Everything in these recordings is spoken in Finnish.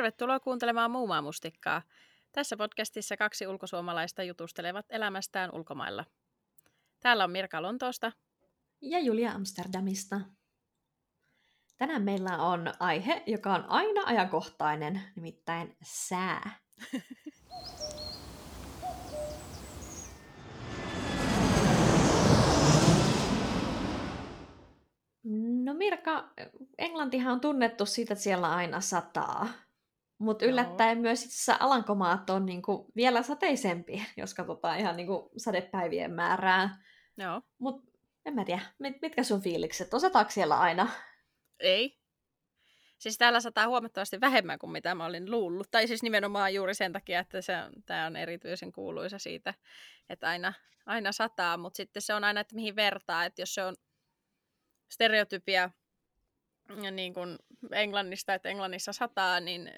Tervetuloa kuuntelemaan Muumaa mustikkaa. Tässä podcastissa kaksi ulkosuomalaista jutustelevat elämästään ulkomailla. Täällä on Mirka Lontoosta. Ja Julia Amsterdamista. Tänään meillä on aihe, joka on aina ajankohtainen, nimittäin sää. No Mirka, Englantihan on tunnettu siitä, että siellä aina sataa. Mutta yllättäen Joo. myös itse Alankomaat on niinku vielä sateisempi, jos katsotaan ihan niinku sadepäivien määrää. Joo. Mutta en mä tiedä, mit, mitkä sun fiilikset? Osataanko siellä aina? Ei. Siis täällä sataa huomattavasti vähemmän kuin mitä mä olin luullut. Tai siis nimenomaan juuri sen takia, että se on, tämä on erityisen kuuluisa siitä, että aina, aina sataa. Mutta sitten se on aina, että mihin vertaa. Että jos se on stereotypia niin kuin Englannista, että Englannissa sataa, niin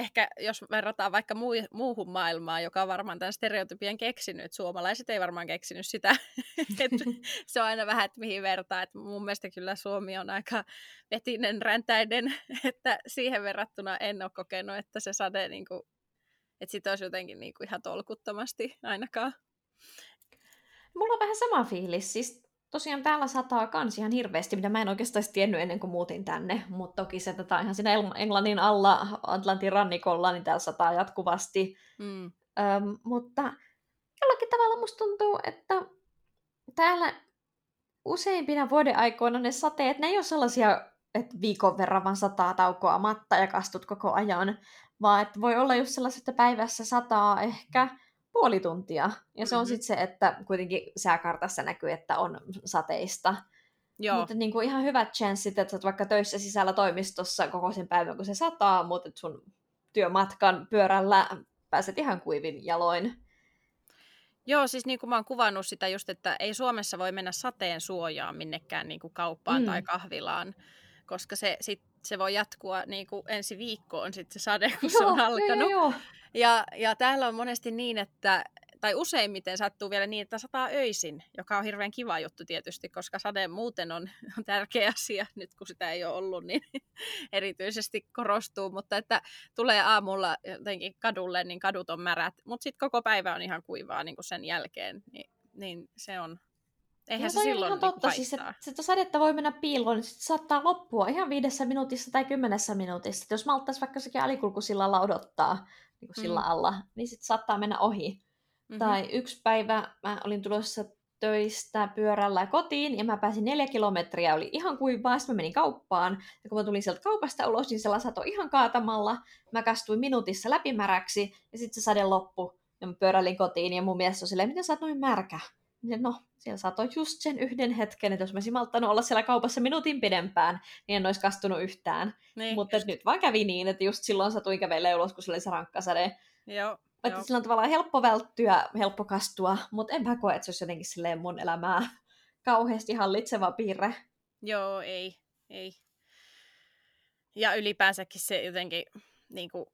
ehkä jos verrataan vaikka muu, muuhun maailmaan, joka on varmaan tämän stereotypian keksinyt, suomalaiset ei varmaan keksinyt sitä, että se on aina vähän, että mihin vertaa, että mun mielestä kyllä Suomi on aika vetinen, räntäinen, että siihen verrattuna en ole kokenut, että se sade, niin kuin, että sitä olisi jotenkin niin kuin ihan tolkuttomasti ainakaan. Mulla on vähän sama fiilis, siis tosiaan täällä sataa kans ihan hirveästi, mitä mä en oikeastaan tiennyt ennen kuin muutin tänne, mutta toki se tätä ihan siinä Englannin alla Atlantin rannikolla, niin täällä sataa jatkuvasti. Mm. Öm, mutta jollakin tavalla musta tuntuu, että täällä useimpina vuoden aikoina ne sateet, ne ei ole sellaisia, että viikon verran vaan sataa taukoa matta ja kastut koko ajan, vaan että voi olla just sellaiset, että päivässä sataa ehkä puoli tuntia. Ja se on mm-hmm. sitten se, että kuitenkin sääkartassa näkyy, että on sateista. Joo. Mutta niin kuin ihan hyvät chanssit, että olet vaikka töissä sisällä toimistossa koko sen päivän, kun se sataa, mutta sun työmatkan pyörällä pääset ihan kuivin jaloin. Joo, siis niin kuin mä oon kuvannut sitä just, että ei Suomessa voi mennä sateen suojaan minnekään niin kuin kauppaan mm. tai kahvilaan, koska se, sit, se voi jatkua niin kuin ensi viikkoon sitten se sade, kun joo, se on alkanut. Joo, joo. Ja, ja täällä on monesti niin, että tai useimmiten sattuu vielä niin, että sataa öisin, joka on hirveän kiva juttu tietysti, koska sade muuten on, on tärkeä asia, nyt kun sitä ei ole ollut, niin erityisesti korostuu, mutta että tulee aamulla jotenkin kadulle, niin kadut on märät, mutta sitten koko päivä on ihan kuivaa niin kuin sen jälkeen, niin, niin se on, Eihän no, se silloin ihan totta, niin siis, että, että sadetta voi mennä piiloon, niin sitten saattaa loppua ihan viidessä minuutissa tai kymmenessä minuutissa. Että jos malttaisi vaikka sekin alikulkusillalla odottaa, niin kuin sillä mm. alla, niin sitten saattaa mennä ohi. Mm-hmm. Tai yksi päivä mä olin tulossa töistä pyörällä kotiin ja mä pääsin neljä kilometriä, oli ihan kuivaa, sitten mä menin kauppaan ja kun mä tulin sieltä kaupasta ulos, niin se sato ihan kaatamalla, mä kastuin minuutissa läpimäräksi ja sitten se sade loppu ja mä pyöräilin kotiin ja mun mies on silleen, miten sä oot noin märkä? No, siellä satoi just sen yhden hetken, että jos mä olisin malttanut olla siellä kaupassa minuutin pidempään, niin en olisi kastunut yhtään. Niin, Mutta nyt vaan kävi niin, että just silloin satuin kävelemään ulos, kun se oli se rankkasade. Joo. Että sillä on tavallaan helppo välttyä, helppo kastua, mutta enpä koe, että se olisi jotenkin silleen mun elämää kauheasti hallitseva piirre. Joo, ei, ei. Ja ylipäänsäkin se jotenkin niin kuin,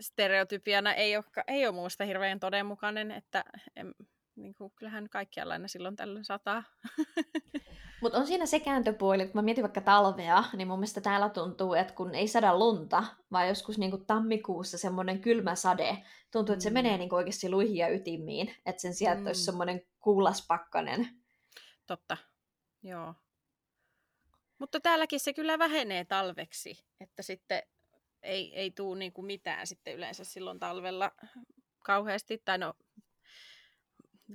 stereotypiana ei ole, ei ole muusta hirveän todenmukainen, että en, niin kuin, kyllähän kaikkialla aina silloin tällöin sataa. Mutta on siinä se kääntöpuoli, että kun mä mietin vaikka talvea, niin mun mielestä täällä tuntuu, että kun ei sada lunta, vaan joskus niin kuin tammikuussa semmoinen kylmä sade, tuntuu, että se mm. menee niin kuin oikeasti luihin ja ytimiin, että sen sijaan, että olisi mm. semmoinen kuulaspakkanen. Totta, joo. Mutta täälläkin se kyllä vähenee talveksi, että sitten ei, ei tule niin kuin mitään sitten yleensä silloin talvella kauheasti, tai no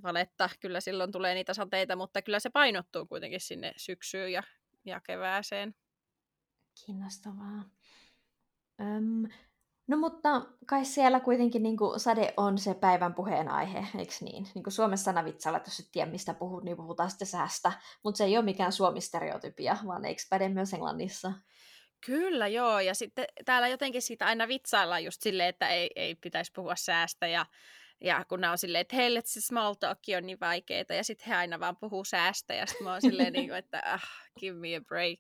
valetta, kyllä silloin tulee niitä sateita, mutta kyllä se painottuu kuitenkin sinne syksyyn ja, ja kevääseen. Kiinnostavaa. Öm, no mutta kai siellä kuitenkin niin kuin sade on se päivän puheenaihe, eikö niin? niin kuin Suomessa aina vitsalla, että jos et tiedä mistä puhut, niin puhutaan sitten säästä. Mutta se ei ole mikään suomistereotypia, vaan eikö päde myös Englannissa? Kyllä joo, ja sitten täällä jotenkin siitä aina vitsaillaan just silleen, että ei, ei pitäisi puhua säästä ja Ja kun ne on silleen, että heille se small talk on niin vaikeeta, ja sitten he aina vaan puhuu säästä, ja sitten mä oon silleen, niin kuin, että ah, give me a break.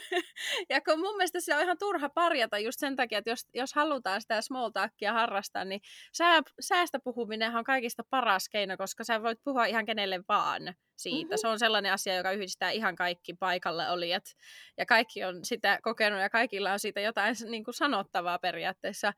ja kun mun mielestä se on ihan turha parjata just sen takia, että jos, jos halutaan sitä small talkia harrastaa, niin sää, säästä puhuminen on kaikista paras keino, koska sä voit puhua ihan kenelle vaan siitä. Mm-hmm. Se on sellainen asia, joka yhdistää ihan kaikki paikalle olijat, ja kaikki on sitä kokenut, ja kaikilla on siitä jotain niin kuin sanottavaa periaatteessa.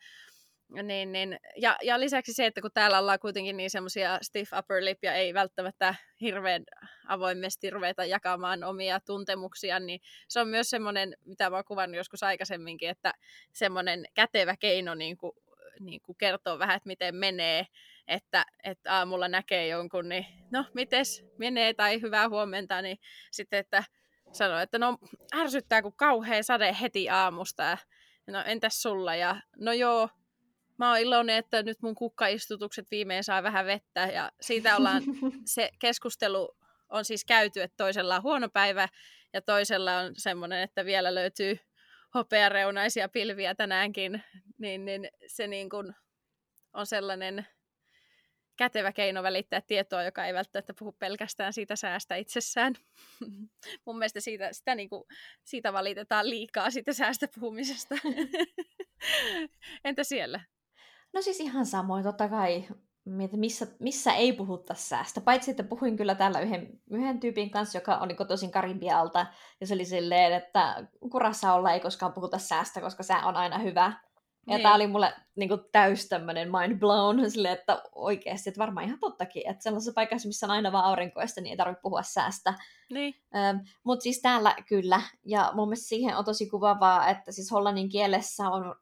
Niin, niin. Ja, ja lisäksi se, että kun täällä ollaan kuitenkin niin semmoisia stiff upper lip ja ei välttämättä hirveän avoimesti ruveta jakamaan omia tuntemuksia, niin se on myös semmoinen, mitä mä oon kuvannut joskus aikaisemminkin, että semmoinen kätevä keino niin kuin, niin kuin kertoo vähän, että miten menee, että, että aamulla näkee jonkun, niin no, mites menee tai hyvää huomenta, niin sitten, että sanoo, että no ärsyttää kuin kauhea sade heti aamusta ja no entäs sulla ja no joo, mä oon iloinen, että nyt mun kukkaistutukset viimein saa vähän vettä ja siitä ollaan, se keskustelu on siis käyty, että toisella on huono päivä ja toisella on semmoinen, että vielä löytyy hopeareunaisia pilviä tänäänkin, niin, niin se niin kuin on sellainen kätevä keino välittää tietoa, joka ei välttämättä puhu pelkästään siitä säästä itsessään. Mun mielestä siitä, sitä niin kuin, siitä valitetaan liikaa siitä säästä puhumisesta. Entä siellä? No siis ihan samoin, totta kai, missä, missä ei puhuta säästä. Paitsi, että puhuin kyllä täällä yhden, yhden tyypin kanssa, joka oli kotoisin Karimbialta, ja se oli silleen, että kurassa olla ei koskaan puhuta säästä, koska sää on aina hyvä. Ja niin. tämä oli mulle niin kuin, täys tämmöinen mind blown, silleen, että oikeasti, että varmaan ihan tottakin, että sellaisessa paikassa, missä on aina vaan aurinkoista, niin ei tarvitse puhua säästä. Niin. Mutta siis täällä kyllä, ja mun mielestä siihen on tosi kuvavaa, että siis hollannin kielessä on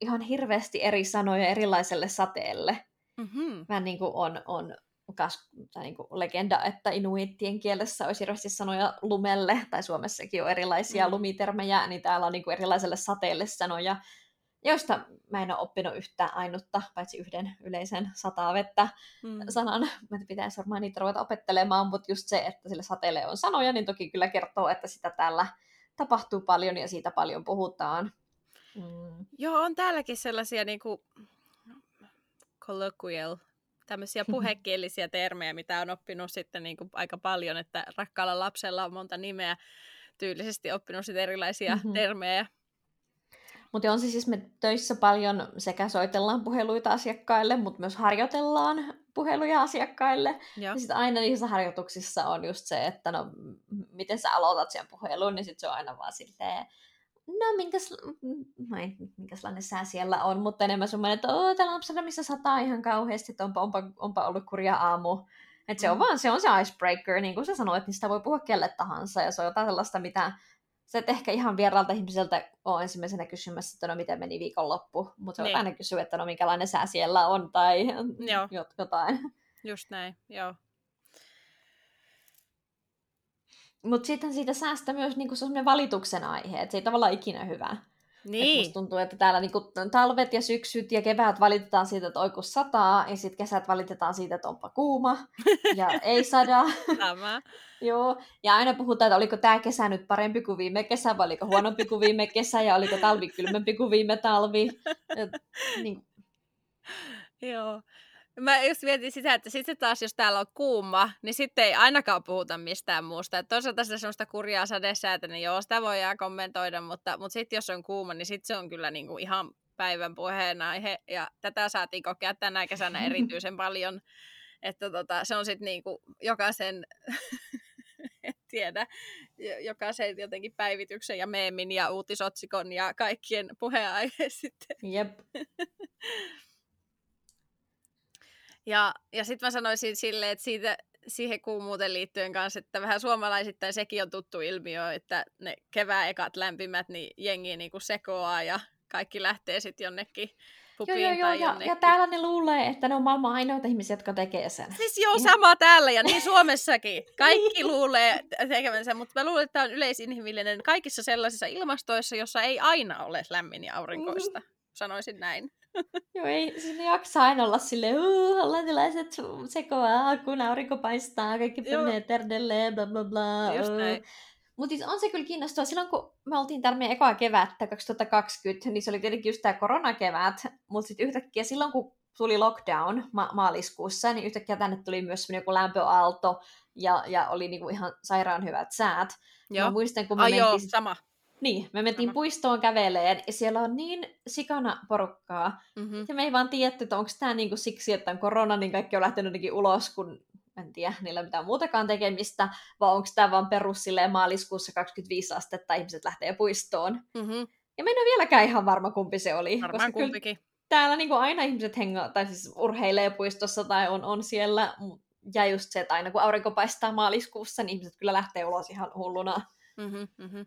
ihan hirveästi eri sanoja erilaiselle sateelle. Mm-hmm. Vähän niin kuin on, on kas, tai niin kuin legenda, että inuittien kielessä olisi hirveästi sanoja lumelle, tai Suomessakin on erilaisia mm. lumitermejä, niin täällä on niin kuin erilaiselle sateelle sanoja, joista mä en ole oppinut yhtään ainutta, paitsi yhden yleisen sataa vettä mm. sanan. Mä pitäisi varmaan niitä ruveta opettelemaan, mutta just se, että sille sateelle on sanoja, niin toki kyllä kertoo, että sitä täällä tapahtuu paljon ja siitä paljon puhutaan. Mm. Joo, on täälläkin sellaisia niin kuin colloquial, tämmöisiä puhekielisiä termejä, mitä on oppinut sitten niin kuin aika paljon, että rakkaalla lapsella on monta nimeä, tyylisesti oppinut sitten erilaisia mm-hmm. termejä. Mutta on se siis me töissä paljon sekä soitellaan puheluita asiakkaille, mutta myös harjoitellaan puheluja asiakkaille. Ja, Ja sitten aina niissä harjoituksissa on just se, että no, miten sä aloitat sen puhelun, niin sitten se on aina vaan silleen, no minkäs, no ei, minkäslainen sää siellä on, mutta enemmän semmoinen, että oo, täällä Amsterdamissa sataa ihan kauheasti, että onpa, onpa, onpa ollut kurja aamu. Että se on mm. vaan, se on se icebreaker, niin kuin sä sanoit, niin sitä voi puhua kelle tahansa, ja se on jotain sellaista, mitä sä et ehkä ihan vieraalta ihmiseltä ole ensimmäisenä kysymässä, että no miten meni viikonloppu, mutta se niin. aina kysyä, että no minkälainen sää siellä on, tai Joo. jotain. Just näin, joo. Mutta sitten siitä säästä myös niinku sellainen valituksen aihe, että se ei tavallaan ikinä hyvä. Niin. Et tuntuu, että täällä niinku talvet ja syksyt ja kevät valitetaan siitä, että oiku sataa, ja sitten kesät valitetaan siitä, että onpa kuuma, ja ei sada. Tämä. Joo, ja aina puhutaan, että oliko tämä kesä nyt parempi kuin viime kesä, vai oliko huonompi kuin viime kesä, ja oliko talvi kylmempi kuin viime talvi. Et, niin. Joo. Mä just mietin sitä, että sitten taas jos täällä on kuuma, niin sitten ei ainakaan puhuta mistään muusta. Et toisaalta sitä semmoista kurjaa sadesäätä, niin joo, sitä voidaan kommentoida, mutta, mutta sitten jos on kuuma, niin sitten se on kyllä niinku ihan päivän puheenaihe. Ja tätä saatiin kokea tänä kesänä erityisen paljon. Että tota, se on sitten niinku jokaisen, en tiedä, jokaisen jotenkin päivityksen ja meemin ja uutisotsikon ja kaikkien puheenaihe sitten. Jep. Ja, ja sitten mä sanoisin silleen, että siitä, siihen kuumuuteen liittyen kanssa, että vähän suomalaisittain sekin on tuttu ilmiö, että ne kevään ekat lämpimät, niin jengi niinku sekoaa ja kaikki lähtee sitten jonnekin pupiin joo, joo, tai joo, ja, ja täällä ne luulee, että ne on maailman ainoita ihmisiä, jotka tekee sen. Siis joo, sama täällä ja niin Suomessakin. Kaikki luulee tekevänsä, mutta mä luulen, että tämä on yleisinhimillinen kaikissa sellaisissa ilmastoissa, jossa ei aina ole lämmin ja aurinkoista. Mm-hmm. Sanoisin näin. Joo, ei sinne jaksa aina olla silleen, uh, hollantilaiset sekoaa, kun aurinko paistaa, kaikki menee terdelleen, bla bla bla. Just näin. Mutta siis on se kyllä kiinnostavaa. Silloin kun me oltiin täällä meidän ekoa kevättä 2020, niin se oli tietenkin just tämä koronakevät, mutta sitten yhtäkkiä silloin kun tuli lockdown ma- maaliskuussa, niin yhtäkkiä tänne tuli myös semmoinen joku lämpöaalto, ja, ja oli niinku ihan sairaan hyvät säät. Joo. Mä muistan, kun me Ai mentiin... joo, sama. Niin, me mentiin Sama. puistoon käveleen, ja siellä on niin sikana porukkaa, Mm-hmm. ja me ei vaan tiedetty, että onko tämä niinku siksi, että on korona, niin kaikki on lähtenyt jotenkin ulos, kun en tiedä, niillä ei mitään muutakaan tekemistä, vai onko tämä vaan perus silleen maaliskuussa 25 astetta, ihmiset lähtee puistoon. Mm-hmm. Ja mä en ole vieläkään ihan varma, kumpi se oli. Varmaan koska kyllä kumpikin. täällä niinku aina ihmiset hengaa, tai siis urheilee puistossa tai on, on siellä. Ja just se, että aina kun aurinko paistaa maaliskuussa, niin ihmiset kyllä lähtee ulos ihan hulluna. Mm-hmm. Mm-hmm.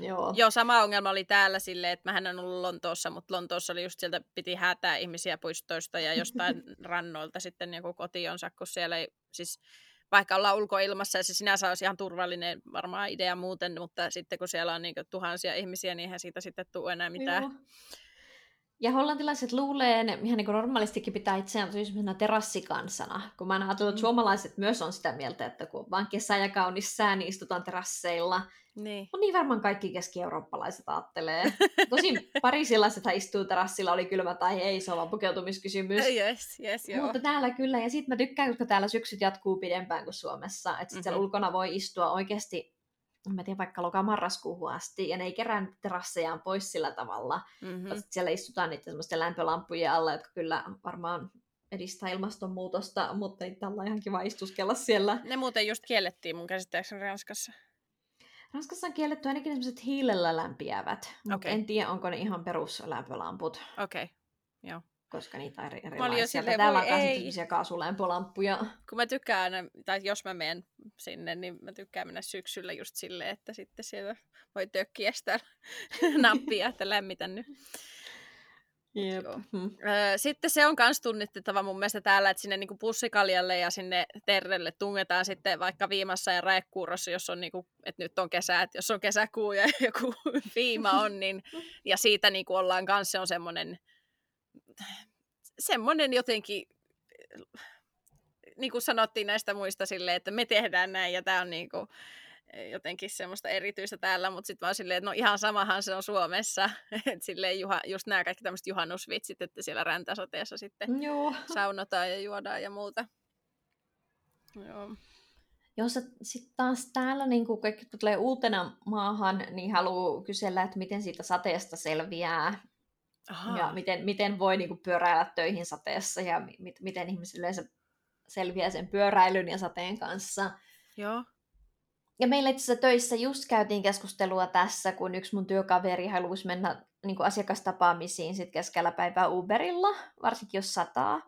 Joo. Joo, sama ongelma oli täällä silleen, että mähän en ollut Lontoossa, mutta Lontoossa oli just sieltä, piti häätää ihmisiä puistoista ja jostain rannoilta sitten niin kotionsa, kun siellä ei, siis vaikka ollaan ulkoilmassa ja se sinänsä olisi ihan turvallinen varmaan idea muuten, mutta sitten kun siellä on niin tuhansia ihmisiä, niin eihän siitä sitten tule enää mitään. Joo. Ja hollantilaiset luulee, ne ihan niin normaalistikin pitää itseään tosi semmoisena terassikansana. Kun mä ajatellut, että Mm. suomalaiset myös on sitä mieltä, että kun on vaan kesä ja kaunis sää, niin istutaan terasseilla. Niin. No niin varmaan kaikki keski-eurooppalaiset ajattelee. Tosin parisilaisethan istuu terassilla, oli kylmä tai ei, se on vaan pukeutumiskysymys. Yes, yes, joo. Mutta täällä kyllä, ja sitten mä tykkään, koska täällä syksyt jatkuu pidempään kuin Suomessa. Että sitten siellä Mhm. ulkona voi istua oikeasti, mä tiedän, vaikka loka-marraskuuhun asti, ja ne ei kerää niitä terassejaan pois sillä tavalla. Mm-hmm. Mm. Sitten siellä istutaan niiden semmoisten lämpölampujen alla, jotka kyllä varmaan edistää ilmastonmuutosta, mutta ei tällä ihan kiva istuskella siellä. Ne muuten just kiellettiin mun käsittääkseni Ranskassa. Ranskassa on kielletty ainakin semmoiset hiilellä lämpiävät, Okei. en tiedä, onko ne ihan peruslämpölamput, Okei. Okay. koska niitä on eri, erilaisia. silleen, Täällä on myös kaasulämpölamppuja. kun mä tykkään tai jos mä menen sinne, niin mä tykkään mennä syksyllä just silleen, että sitten siellä voi tökkiä sitä nappia, että lämmitän nyt. Jep. joo. Hmm. Öö, Sitten se on myös tunnistettava mun mielestä täällä, että sinne niinku pussikaljalle ja sinne terrelle tungetaan sitten vaikka viimassa ja raekuurossa, jos on niinku, että nyt on kesä, että jos on kesäkuu ja joku viima on, niin, ja siitä niinku ollaan kanssa, se on semmoinen, semmoinen jotenkin, niin kuin sanottiin näistä muista silleen, että me tehdään näin ja tämä on niinku, jotenkin semmoista erityistä täällä, mutta sitten vaan silleen, että no ihan samahan se on Suomessa. että silleen juha, just nämä kaikki tämmöiset juhannusvitsit, että siellä räntäsateessa sitten Joo. saunotaan ja juodaan ja muuta. Joo. Jos sitten taas täällä niin kun kaikki tulee uutena maahan, niin haluaa kysellä, että miten siitä sateesta selviää Aha. ja miten, miten voi niin kuin pyöräillä töihin sateessa ja mi- miten ihmisille yleensä selviää sen pyöräilyn ja sateen kanssa. Joo. Ja meillä itse asiassa töissä just käytiin keskustelua tässä, kun yksi mun työkaveri halusi mennä niin kuin asiakastapaamisiin sit keskellä päivää Uberilla, varsinkin jos sataa.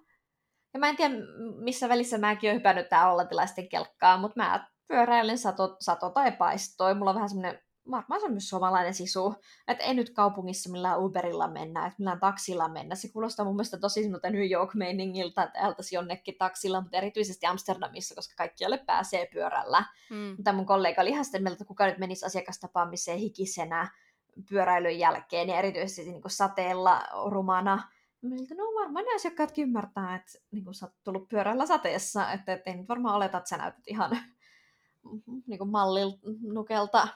Ja mä en tiedä, missä välissä mäkin olen hypännyt tää hollantilaisten kelkkaa, mutta mä pyöräilen sato, sato tai paistoi. Mulla on vähän semmoinen, varmaan se on myös suomalainen sisu, että ei nyt kaupungissa millään Uberilla mennä, että millään taksilla mennä. Se kuulostaa mun mielestä tosi semmoilta New York-meiningiltä, että ältäisi jonnekin taksilla, mutta erityisesti Amsterdamissa, koska kaikkialle pääsee pyörällä. Mm. Mutta mun kollega oli ihan sitä mieltä, että kuka nyt menisi asiakastapaamiseen hikisenä pyöräilyn jälkeen ja erityisesti niin kuin sateella rumana. Mä no varmaan ne asiakkaatkin ymmärtää, että niin kuin sä oot tullut pyöräillä sateessa, että, että ei nyt varmaan oleta, että sä näytät ihan niin kuin mallinukelta.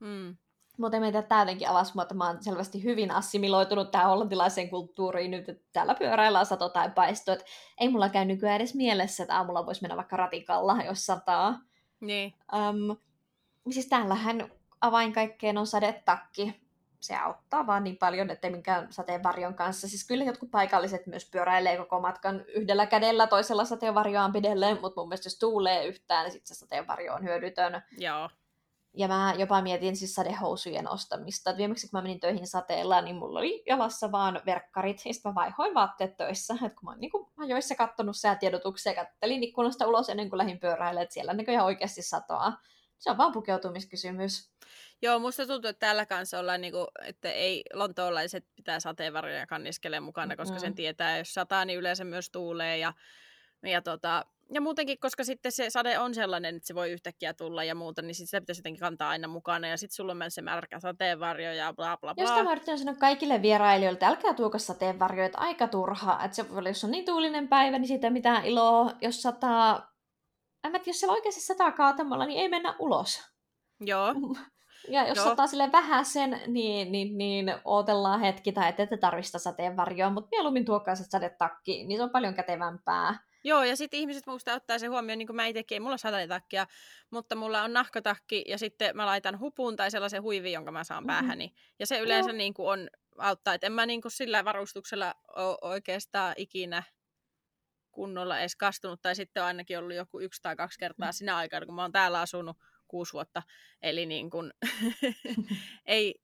Mm. Mutta meitä tämä jotenkin avasi mua, että mä oon selvästi hyvin assimiloitunut tähän hollantilaiseen kulttuuriin nyt, että täällä pyöräillään sato tai paisto. Et ei mulla käy nykyään edes mielessä, että aamulla voisi mennä vaikka ratikalla, jos sataa. Niin. Um, siis täällähän avain kaikkeen on sadetakki. Se auttaa vaan niin paljon, ettei minkään sateenvarjon kanssa. Siis kyllä jotkut paikalliset myös pyöräilee koko matkan yhdellä kädellä, toisella sateenvarjoaan pidelleen, mutta mun mielestä jos tuulee yhtään, niin sitten se sateenvarjo on hyödytön. Joo. Ja mä jopa mietin siis sadehousujen ostamista. Et viimeksi kun mä menin töihin sateella, niin mulla oli jalassa vaan verkkarit, ja sitten mä vaihoin vaatteet töissä. Et kun mä oon niin ajoissa kattonut säätiedotuksia kattelin ikkunasta ulos ennen kuin lähdin pyöräille, että siellä näköjään oikeasti satoa. Se on vaan pukeutumiskysymys. Joo, musta tuntuu, että täällä kanssa ollaan, niinku, että ei lontoolaiset pitää sateenvarjoja kanniskele mukana, koska Mm-mm. sen tietää, jos sataa, niin yleensä myös tuulee. Ja, ja, tota, ja muutenkin, koska sitten se sade on sellainen, että se voi yhtäkkiä tulla ja muuta, niin sit sitä pitäisi jotenkin kantaa aina mukana. Ja sitten sulla on myös se märkä sateenvarjo ja bla bla bla. Josta mä yritän sanoa kaikille vierailijoille, että älkää tuoko sateenvarjoja, aika turha. Että se, jos on niin tuulinen päivä, niin siitä ei mitään iloa. Jos sataa, en mä tiedä, jos siellä oikeasti sataa kaatamalla, niin ei mennä ulos. Joo. Ja jos Joo. sataa sille vähän sen, niin, niin, niin odotellaan hetki tai ette tarvista sateenvarjoa, mutta mieluummin tuokaa se sadetakki, niin se on paljon kätevämpää. Joo, ja sitten ihmiset muista ottaa se huomioon, niin kuin mä itsekin, ei mulla ole sateentakkia, mutta mulla on nahkatakki, ja sitten mä laitan hupun tai sellaisen huivin, jonka mä saan Mhm. päähäni. Ja se yleensä niin kuin on, auttaa, että en mä niin kuin sillä varustuksella ole oikeastaan ikinä kunnolla edes kastunut, tai sitten on ainakin ollut joku yksi tai kaksi kertaa sinä aikana, kun mä oon täällä asunut kuusi vuotta. Eli niin kuin, ei,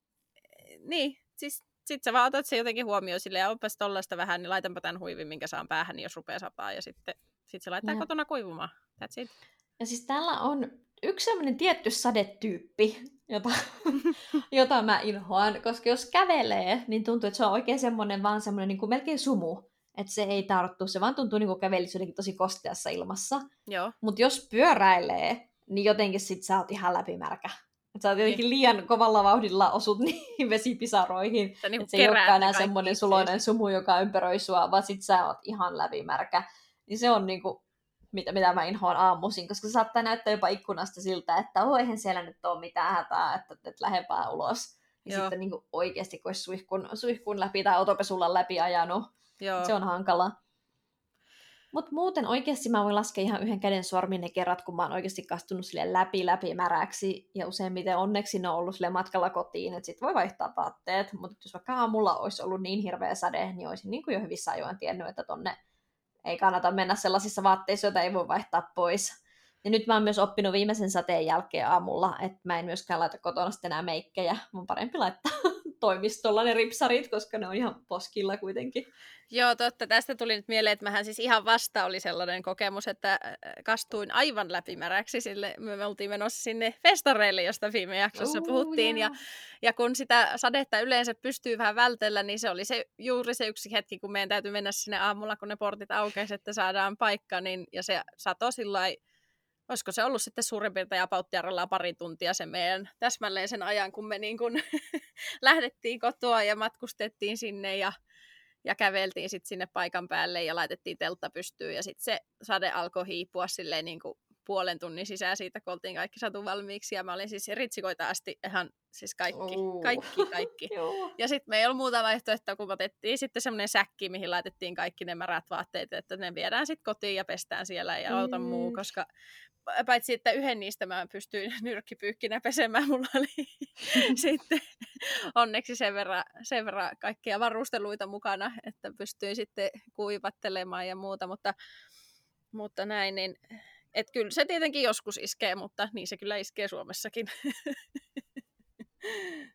niin, siis sit sä vaan otat se jotenkin huomioon silleen, ja onpas tollaista vähän, niin laitanpa tämän huivin, minkä saan päähän, jos rupeaa sataa, ja sitten sit se laittaa Jep. kotona kuivumaan. That's it. Ja siis täällä on yksi sellainen tietty sadetyyppi, jota, jota mä inhoan, koska jos kävelee, niin tuntuu, että se on oikein semmoinen vaan semmoinen niin kuin melkein sumu. Että se ei tarttu, se vaan tuntuu niin kuin kävelisi jotenkin tosi kosteassa ilmassa. Joo, Mutta jos pyöräilee, niin jotenkin sit sä oot ihan läpimärkä. Et sä jotenkin liian kovalla vauhdilla osut niihin vesipisaroihin. Että se ei olekaan enää semmoinen suloinen sumu, joka ympäröi sua, vaan sit sä oot ihan läpimärkä. Niin se on niinku, mitä, mitä mä inhoan aamuisin, koska se saattaa näyttää jopa ikkunasta siltä, että oh, eihän siellä nyt ole mitään hätää, että et lähempää ulos. Ja Joo. sitten niinku oikeasti, kun olisi suihkun, suihkun läpi tai autopesulla läpi ajanut, Joo. se on hankala. Mutta muuten oikeasti mä voin laskea ihan yhden käden sormin ne kerrat, kun mä oon oikeasti kastunut sille läpi läpi märäksi. Ja useimmiten onneksi ne on ollut sille matkalla kotiin, että sit voi vaihtaa vaatteet. Mutta jos vaikka aamulla olisi ollut niin hirveä sade, niin olisin niin kuin jo hyvissä ajoin tiennyt, että tonne ei kannata mennä sellaisissa vaatteissa, joita ei voi vaihtaa pois. Ja nyt mä oon myös oppinut viimeisen sateen jälkeen aamulla, että mä en myöskään laita kotona sitten enää meikkejä. Mun parempi laittaa toimistolla ne ripsarit, koska ne on ihan poskilla kuitenkin. Joo, totta. Tästä tuli nyt mieleen, että mähän siis ihan vasta oli sellainen kokemus, että äh, kastuin aivan läpimäräksi. Sille me oltiin menossa sinne festareille, josta viime jaksossa Uu, puhuttiin. Ja, ja kun sitä sadetta yleensä pystyy vähän vältellä, niin se oli se, juuri se yksi hetki, kun meidän täytyy mennä sinne aamulla, kun ne portit aukeisi, että saadaan paikka. Niin, ja se sato sillä lailla olisiko se ollut sitten suurin piirtein apauttiaralla pari tuntia sen meidän täsmälleen sen ajan, kun me niin kuin lähdettiin kotoa ja matkustettiin sinne ja, ja käveltiin sitten sinne paikan päälle ja laitettiin teltta pystyyn ja sitten se sade alkoi hiipua silleen niin kuin puolen tunnin sisään siitä, kun oltiin kaikki satu valmiiksi ja mä olin siis ritsikoita asti ihan siis kaikki, Uu. kaikki, kaikki. Ja sitten me ei ollut muuta vaihtoehtoa, kun otettiin sitten semmoinen säkki, mihin laitettiin kaikki ne märät vaatteet, että ne viedään sitten kotiin ja pestään siellä ja auta muu, Mm. koska paitsi että yhden niistä mä pystyin nyrkkipyykkinä pesemään, mulla oli sitten onneksi sen verran, sen verran kaikkia varusteluita mukana, että pystyin sitten kuivattelemaan ja muuta, mutta, mutta näin, niin et kyllä se tietenkin joskus iskee, mutta niin se kyllä iskee Suomessakin.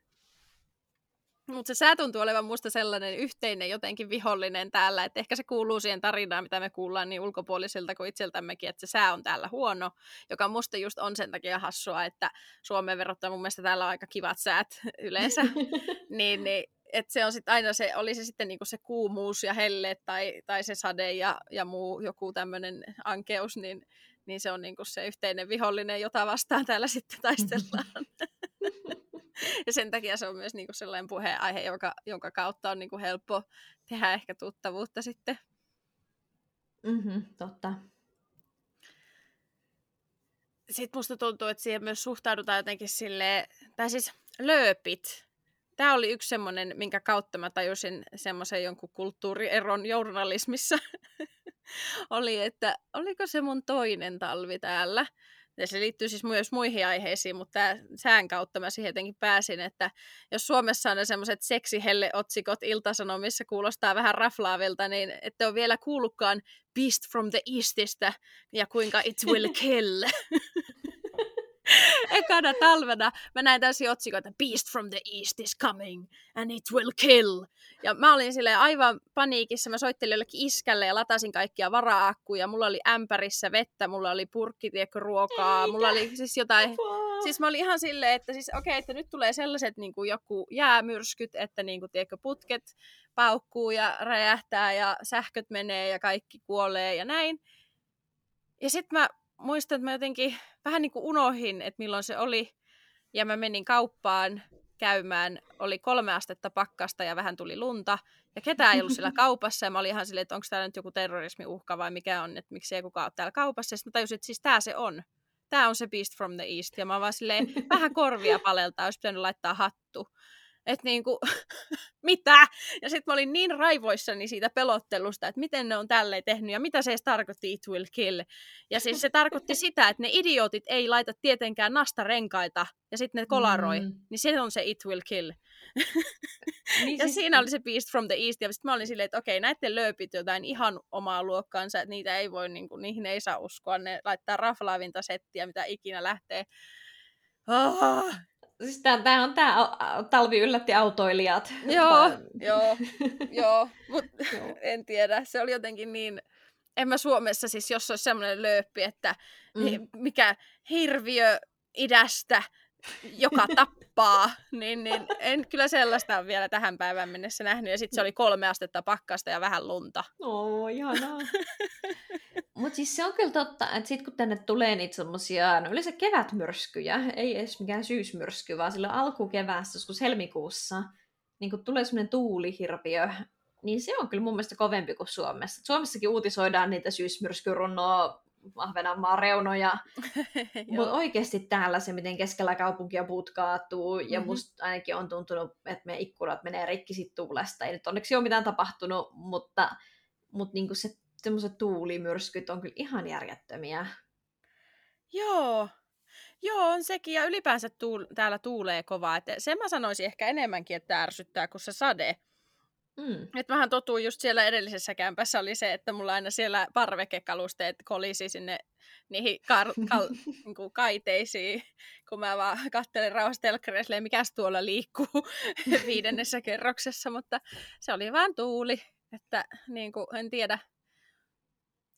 Mutta se sää tuntuu olevan musta sellainen yhteinen jotenkin vihollinen täällä, että ehkä se kuuluu siihen tarinaan, mitä me kuullaan niin ulkopuolisilta kuin itseltämmekin, että se sää on täällä huono, joka musta just on sen takia hassua, että Suomeen verrattuna mun mielestä täällä on aika kivat säät yleensä, niin, niin että se on sitten aina se, oli se sitten niinku se kuumuus ja helle tai, tai se sade ja, ja muu joku tämmöinen ankeus, niin, niin se on niinku se yhteinen vihollinen, jota vastaan täällä sitten taistellaan. ja sen takia se on myös niinku sellainen puheenaihe, joka, jonka kautta on niinku helppo tehdä ehkä tuttavuutta sitten. mm-hmm, totta. Sitten musta tuntuu, että siihen myös suhtaudutaan jotenkin silleen, tai siis lööpit. Tämä oli yksi semmoinen, minkä kautta mä tajusin semmoisen jonkun kulttuurieron journalismissa. oli, että oliko se mun toinen talvi täällä. Ja se liittyy siis myös muihin aiheisiin, mutta sään kautta mä siihen jotenkin pääsin, että jos Suomessa on ne semmoiset seksihelle-otsikot iltasanomissa kuulostaa vähän raflaavilta, niin ette ole vielä kuullutkaan Beast from the Eastistä ja kuinka it will kill. Ekana talvena mä näin täysin otsikoita Beast from the East is coming and it will kill. Ja mä olin sille aivan paniikissa. Mä soittelin jollekin iskälle ja latasin kaikkia vara-akkuja. Mulla oli ämpärissä vettä, mulla oli purkki, tiedätkö, ruokaa. Eikä. Mulla oli siis jotain... Apua. Siis mä olin ihan silleen, että siis okei, että nyt tulee sellaiset niin kuin joku jäämyrskyt, että niin kuin, tiedätkö, putket paukkuu ja räjähtää ja sähköt menee ja kaikki kuolee ja näin. Ja sitten mä muistan, että mä jotenkin vähän niin kuin unohin, että milloin se oli. Ja mä menin kauppaan käymään, oli kolme astetta pakkasta ja vähän tuli lunta. Ja ketään ei ollut siellä kaupassa ja mä olin ihan silleen, että onko täällä nyt joku terrorismiuhka vai mikä on, että miksi ei kukaan ole täällä kaupassa. Ja sitten mä tajusin, että siis tää se on. tämä on se Beast from the East. Ja mä vaan silleen, vähän korvia paleltaa, olisi pitänyt laittaa hattu. Että niinku, mitä? Ja sitten mä olin niin raivoissani siitä pelottelusta, että miten ne on tälleen tehnyt ja mitä se edes tarkoitti it will kill. Ja siis se tarkoitti sitä, että ne idiootit ei laita tietenkään nastarenkaita ja sitten ne kolaroi. Mm. Niin se on se it will kill. Niin ja siis... siinä oli se Beast from the East, ja sitten mä olin silleen, että okei, näiden lööpit jotain ihan omaa luokkaansa, että niitä ei voi, niin kuin, niihin ei saa uskoa, ne laittaa raflaavinta settiä, mitä ikinä lähtee. Oh, Siis tämä on tämä talvi yllätti autoilijat. Joo, joo, joo, mutta en tiedä. Se oli jotenkin niin, en mä Suomessa siis, jos olisi semmoinen lööppi, että mm. mikä hirviö idästä, joka tappaa, niin, niin en kyllä sellaista ole vielä tähän päivään mennessä nähnyt. Ja sitten se oli kolme astetta pakkasta ja vähän lunta. Oo, ihanaa. Mutta siis se on kyllä totta, että sitten kun tänne tulee niitä semmosia, no yleensä kevätmyrskyjä, ei edes mikään syysmyrsky, vaan silloin alkukeväässä, joskus helmikuussa, niin kun tulee semmoinen tuulihirviö, niin se on kyllä mun mielestä kovempi kuin Suomessa. Suomessakin uutisoidaan niitä syysmyrskyrunnoa Ahvenanmaan reunoja. Mutta oikeasti täällä se, miten keskellä kaupunkia puut kaatuu, ja mm-hmm. musta ainakin on tuntunut, että meidän ikkunat menee rikki sit tuulesta. Ei nyt onneksi ole mitään tapahtunut, mutta, mutta niinku se semmoiset tuulimyrskyt on kyllä ihan järjettömiä. Joo, Joo, on sekin. Ja ylipäänsä tuul- täällä tuulee kovaa. Et sen mä sanoisin ehkä enemmänkin, että ärsyttää kuin se sade. Mm. Et vähän totuin just siellä edellisessä kämpässä oli se, että mulla aina siellä parvekekalusteet kolisi sinne niihin kar- kal- niinku kaiteisiin, kun mä vaan kattelen rauhassa telkkareissa, mikäs tuolla liikkuu viidennessä kerroksessa, mutta se oli vaan tuuli, että niin kuin, en tiedä,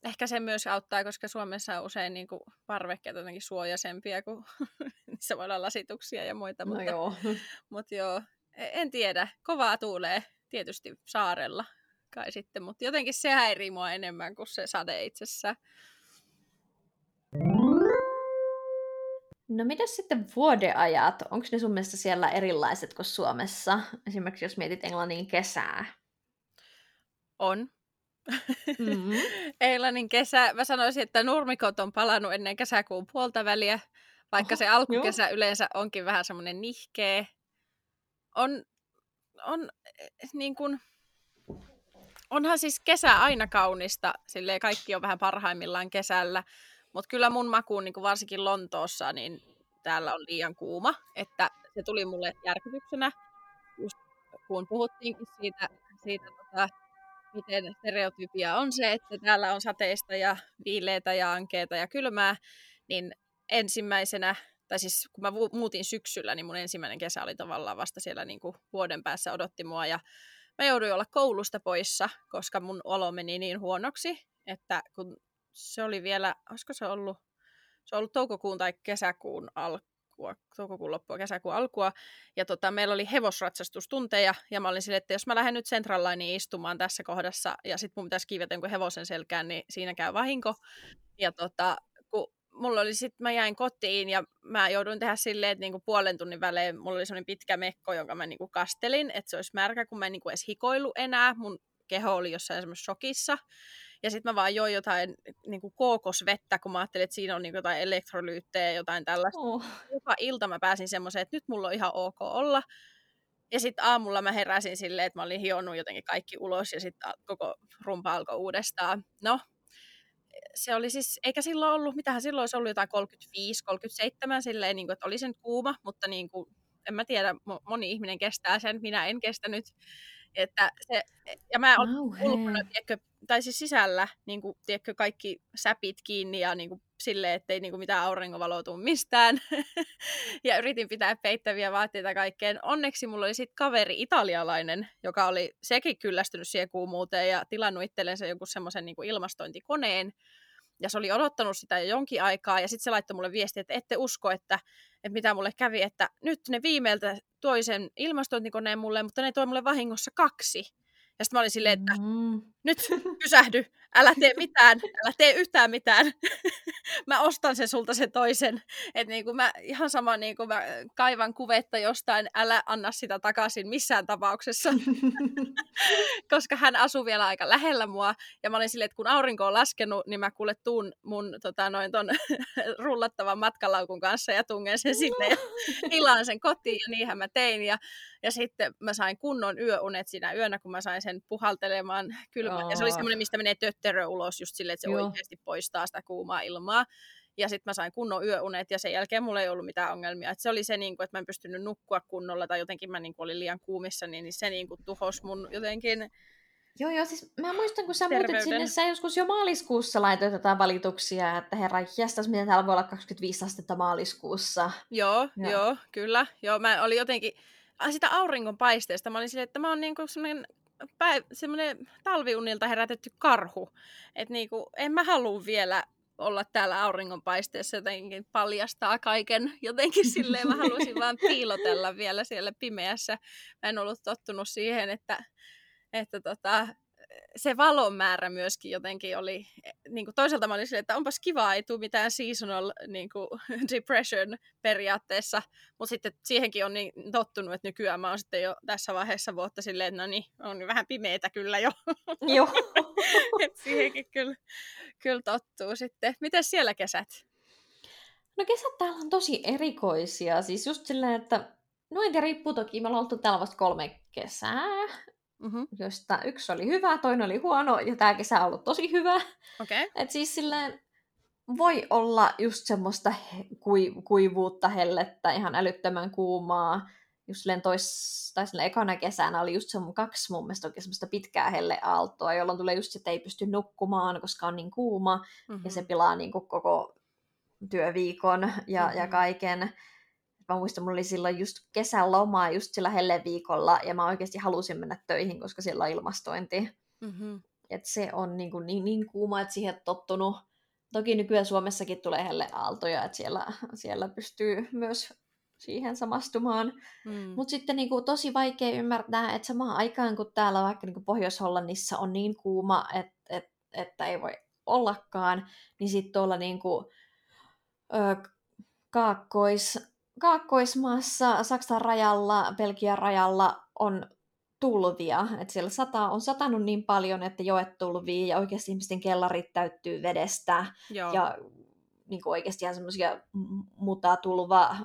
Ehkä se myös auttaa, koska Suomessa on usein niin kuin parvekkeet jotenkin suojaisempia, kun niissä voi olla lasituksia ja muita. No mutta, joo. mutta joo, e, en tiedä. Kovaa tuulee tietysti saarella kai sitten, mutta jotenkin se häirii mua enemmän kuin se sade itsessään. No mitä sitten vuodeajat? Onko ne sun mielestä siellä erilaiset kuin Suomessa? Esimerkiksi jos mietit Englannin kesää. On. Mm-hmm. Eilanin kesä, mä sanoisin, että nurmikot on palannut ennen kesäkuun puolta väliä, vaikka Oho, se alkukesä joo. yleensä onkin vähän semmoinen nihkeä. On, on niin kuin, onhan siis kesä aina kaunista, silleen kaikki on vähän parhaimmillaan kesällä, mutta kyllä mun makuun niin kuin varsinkin Lontoossa, niin täällä on liian kuuma, että se tuli mulle järkytyksenä, just kun puhuttiinkin siitä, siitä tota, miten stereotypia on se, että täällä on sateista ja viileitä ja ankeita ja kylmää, niin ensimmäisenä, tai siis kun mä muutin syksyllä, niin mun ensimmäinen kesä oli tavallaan vasta siellä niin kuin vuoden päässä odotti mua ja mä jouduin olla koulusta poissa, koska mun olo meni niin huonoksi, että kun se oli vielä, olisiko se ollut, se ollut toukokuun tai kesäkuun alku, loppua, toukokuun loppua, kesäkuun alkua. Ja tota, meillä oli hevosratsastustunteja, ja mä olin silleen, että jos mä lähden nyt Central Lineen istumaan tässä kohdassa, ja sitten mun pitäisi kiivetä jonkun hevosen selkään, niin siinä käy vahinko. Ja tota, mulla oli sit, mä jäin kotiin ja mä jouduin tehdä silleen, että niinku puolen tunnin välein mulla oli sellainen pitkä mekko, jonka mä niinku kastelin, että se olisi märkä, kun mä en niinku edes hikoilu enää. Mun keho oli jossain semmoisessa shokissa. Ja sitten mä vaan join jotain niin kuin kookosvettä, kun mä ajattelin, että siinä on niin jotain elektrolyyttejä ja jotain tällaista. Oh. Joka ilta mä pääsin semmoiseen, että nyt mulla on ihan ok olla. Ja sitten aamulla mä heräsin silleen, että mä olin hionnut jotenkin kaikki ulos ja sitten koko rumpa alkoi uudestaan. No, se oli siis, eikä silloin ollut, mitähän silloin olisi ollut jotain 35, 37 silleen, niin kuin, että oli sen kuuma, mutta niin kuin, en mä tiedä, moni ihminen kestää sen, minä en kestänyt. Että se, ja mä olen ulkona, tiedätkö, tai siis sisällä, niin kuin, tiedätkö, kaikki säpit kiinni ja niin kuin, silleen, ettei niin kuin, mitään auringonvaloa tule mistään. ja yritin pitää peittäviä vaatteita kaikkeen. Onneksi mulla oli sitten kaveri italialainen, joka oli sekin kyllästynyt siihen kuumuuteen ja tilannut itsellensä jonkun semmoisen niin ilmastointikoneen. Ja se oli odottanut sitä jo jonkin aikaa, ja sitten se laittoi mulle viesti, että ette usko, että, että mitä mulle kävi, että nyt ne viimeiltä toisen ilmastointikoneen mulle, mutta ne toi mulle vahingossa kaksi. Ja sitten mä olin silleen, että Mm. nyt pysähdy, älä tee mitään, älä tee yhtään mitään. mä ostan sen sulta sen toisen. Et niinku mä, ihan sama niinku mä kaivan kuvetta jostain, älä anna sitä takaisin missään tapauksessa. Koska hän asuu vielä aika lähellä mua. Ja mä olin silleen, että kun aurinko on laskenut, niin mä kuule tuun mun tota, noin ton rullattavan matkalaukun kanssa ja tungen sen sinne ja tilaan sen kotiin. Ja niinhän mä tein. Ja, ja sitten mä sain kunnon yöunet siinä yönä, kun mä sain sen puhaltelemaan kylmä. Ja se oli semmoinen, mistä menee tötterö ulos just silleen, että se Joo. oikeasti poistaa sitä kuumaa ilmaa. Ja sitten mä sain kunnon yöunet ja sen jälkeen mulla ei ollut mitään ongelmia. Et se oli se, niin kuin, että mä en pystynyt nukkua kunnolla tai jotenkin mä niin kuin, olin liian kuumissa, niin, niin se niin kuin, tuhosi mun jotenkin. Joo, joo, siis mä muistan, kun sä muutit Terveyden. sinne, sä joskus jo maaliskuussa laitoit jotain valituksia, että herra jästäs, miten täällä voi olla 25 astetta maaliskuussa. Joo, Joo. joo, kyllä. Joo, mä olin jotenkin, sitä auringonpaisteesta mä olin silleen, että mä oon niin kuin semmoinen päiv- semmoinen talviunilta herätetty karhu. Että niinku, en mä halua vielä olla täällä auringonpaisteessa jotenkin paljastaa kaiken. Jotenkin silleen mä haluaisin vaan piilotella vielä siellä pimeässä. Mä en ollut tottunut siihen, että, että tota, se valon määrä myöskin jotenkin oli, niin kuin toisaalta mä olin silleen, että onpas kiva, ei tule mitään seasonal niin kuin, depression periaatteessa, mutta sitten siihenkin on niin tottunut, että nykyään mä oon sitten jo tässä vaiheessa vuotta silleen, että no niin, on vähän pimeitä kyllä jo, Joo. että siihenkin kyllä, kyllä tottuu sitten. Miten siellä kesät? No kesät täällä on tosi erikoisia, siis just silleen, että no en tiedä, riippuu toki, me ollaan oltu täällä vasta kolme kesää, Mm-hmm. joista yksi oli hyvä, toinen oli huono, ja tämä kesä on ollut tosi hyvä. Okay. Et siis silleen voi olla just semmoista kuivuutta, hellettä, ihan älyttömän kuumaa. Just silleen tois, tai silleen ekana kesänä oli just se kaksi mun mielestä oikein semmoista pitkää helleaaltoa, jolloin tulee just se, että ei pysty nukkumaan, koska on niin kuuma, Mm-hmm. ja se pilaa niin kuin koko työviikon ja, mm-hmm. ja kaiken. Mä muistan, mulla oli silloin just kesälomaa just sillä helleviikolla, ja mä oikeasti halusin mennä töihin, koska siellä on ilmastointi. Mm-hmm. Et se on niin, kuin niin, niin kuuma, että siihen on tottunut. Toki nykyään Suomessakin tulee helleaaltoja, että siellä, siellä pystyy myös siihen samastumaan. Mm. Mutta sitten niin kuin, tosi vaikea ymmärtää, että samaan aikaan kun täällä vaikka niin kuin Pohjois-Hollannissa on niin kuuma, että, että, että ei voi ollakaan, niin sitten tuolla niin kuin, ö, Kaakkois, Kaakkoismaassa, Saksan rajalla, Belgian rajalla on tulvia. Et siellä sataa, on satanut niin paljon, että joet tulvii ja oikeasti ihmisten kellarit täyttyy vedestä. Joo. Ja niin kuin oikeasti ihan semmoisia mutatulva,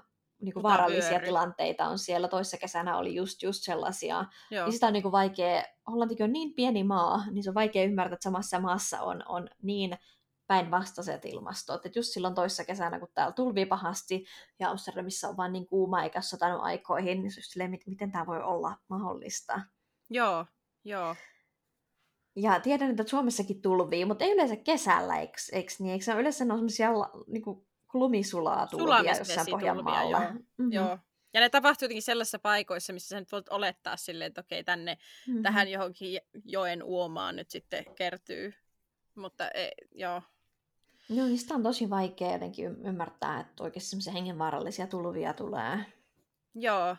niin kuin vaarallisia tilanteita on siellä. Toissa kesänä oli just, just sellaisia. Joo. Niin sitä on niin kuin vaikea, Hollantikin on niin pieni maa, niin se on vaikea ymmärtää, että samassa maassa on, on niin päinvastaiset ilmastot. Et just silloin toissa kesänä, kun täällä tulvii pahasti ja Amsterdamissa on vaan niin kuuma eikä ole satanut aikoihin, niin just silleen, mit- miten tämä voi olla mahdollista. Joo. Joo. Ja tiedän, että Suomessakin tulvii, mutta ei yleensä kesällä, eikö, eikö niin? Eikö se ole yleensä ne on semmoisia niin lumisulaa tulvia jossain Pohjanmaalla? joo. Mm-hmm. Joo. Ja ne tapahtuu jotenkin sellaisissa paikoissa, missä sä nyt voit olettaa silleen, että okei, tänne, Mm-hmm. tähän johonkin joen uomaan nyt sitten kertyy. Mutta e, joo. Joo, niin sitä on tosi vaikea jotenkin ymmärtää, että oikeasti semmoisia hengenvaarallisia tulvia tulee. Joo.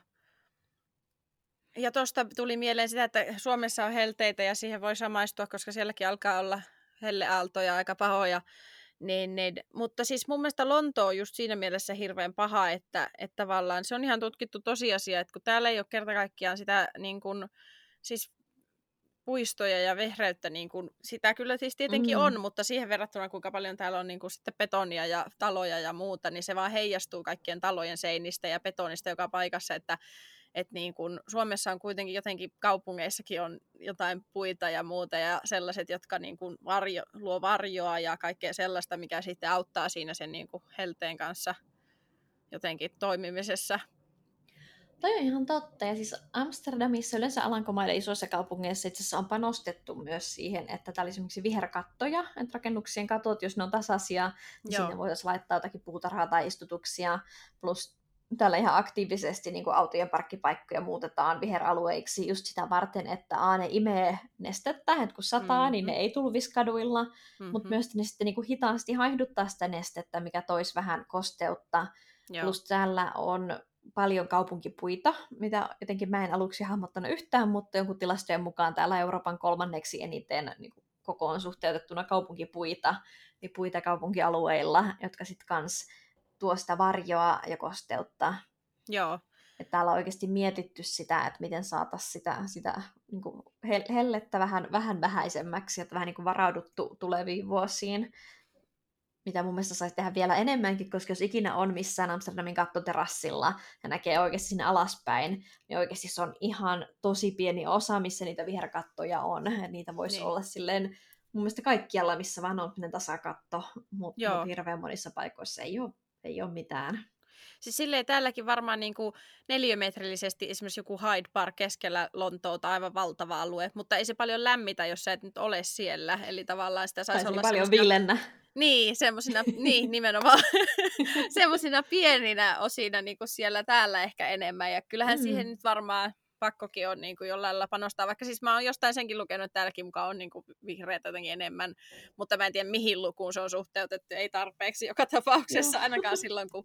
Ja tuosta tuli mieleen sitä, että Suomessa on helteitä ja siihen voi samaistua, koska sielläkin alkaa olla helleaaltoja aika pahoja. Niin, niin, mutta siis mun mielestä Lonto on just siinä mielessä hirveän paha, että, että tavallaan se on ihan tutkittu tosiasia, että kun täällä ei ole kerta kaikkiaan sitä niin kuin, siis puistoja ja vehreyttä, niin kuin, sitä kyllä siis tietenkin Mm. on, mutta siihen verrattuna kuinka paljon täällä on niin kuin, sitten betonia ja taloja ja muuta, niin se vaan heijastuu kaikkien talojen seinistä ja betonista joka paikassa, että et niin kun Suomessa on kuitenkin jotenkin kaupungeissakin on jotain puita ja muuta ja sellaiset, jotka niin kun varjo, luo varjoa ja kaikkea sellaista, mikä sitten auttaa siinä sen niin kun helteen kanssa jotenkin toimimisessa. Toi on ihan totta. Ja siis Amsterdamissa yleensä Alankomaiden isoissa kaupungeissa itse asiassa on panostettu myös siihen, että täällä esimerkiksi viherkattoja, että rakennuksien katot, jos ne on tasaisia, niin Joo. sinne voitaisiin laittaa jotakin puutarhaa tai istutuksia. Plus täällä ihan aktiivisesti niin autojen parkkipaikkoja muutetaan viheralueiksi just sitä varten, että a, ne imee nestettä, että kun sataa, mm-hmm. niin ne Mhm. ei tulvis kaduilla, Mm-hmm. mutta myös ne sitten niin kuin hitaasti haihduttaa sitä nestettä, mikä toisi vähän kosteutta. Joo. Plus täällä on paljon kaupunkipuita, mitä jotenkin mä en aluksi hahmottanut yhtään, mutta jonkun tilastojen mukaan täällä Euroopan kolmanneksi eniten niin kuin kokoon suhteutettuna kaupunkipuita, niin puita kaupunkialueilla, jotka sitten kans tuo sitä varjoa ja kosteutta. Joo. Että täällä on oikeasti mietitty sitä, että miten saataisiin sitä, sitä niin hellettä vähän, vähän vähäisemmäksi, että vähän niin kuin varauduttu tuleviin vuosiin mitä mun mielestä saisi tehdä vielä enemmänkin, koska jos ikinä on missään Amsterdamin kattoterassilla ja näkee oikeasti sinne alaspäin, niin oikeasti se on ihan tosi pieni osa, missä niitä viherkattoja on. Niitä voisi niin. olla silleen mun mielestä kaikkialla, missä vaan on tasakatto, mutta mut hirveän monissa paikoissa ei ole, ei ole mitään. Siis silleen täälläkin varmaan niin kuin neliömetrillisesti esimerkiksi joku Hyde Park keskellä Lontoota aivan valtava alue, mutta ei se paljon lämmitä, jos sä et nyt ole siellä. Eli tavallaan sitä saisi olla paljon semmoista... villennä. Niin, semmoisina, niin nimenomaan, semmoisina pieninä osina niin kuin siellä täällä ehkä enemmän. Ja kyllähän mm. siihen nyt varmaan pakkokin on niin kuin jollain lailla panostaa, vaikka siis mä oon jostain senkin lukenut, että täälläkin mukaan on niin kuin vihreät jotenkin enemmän, mutta mä en tiedä mihin lukuun se on suhteutettu, ei tarpeeksi joka tapauksessa, ainakaan silloin kun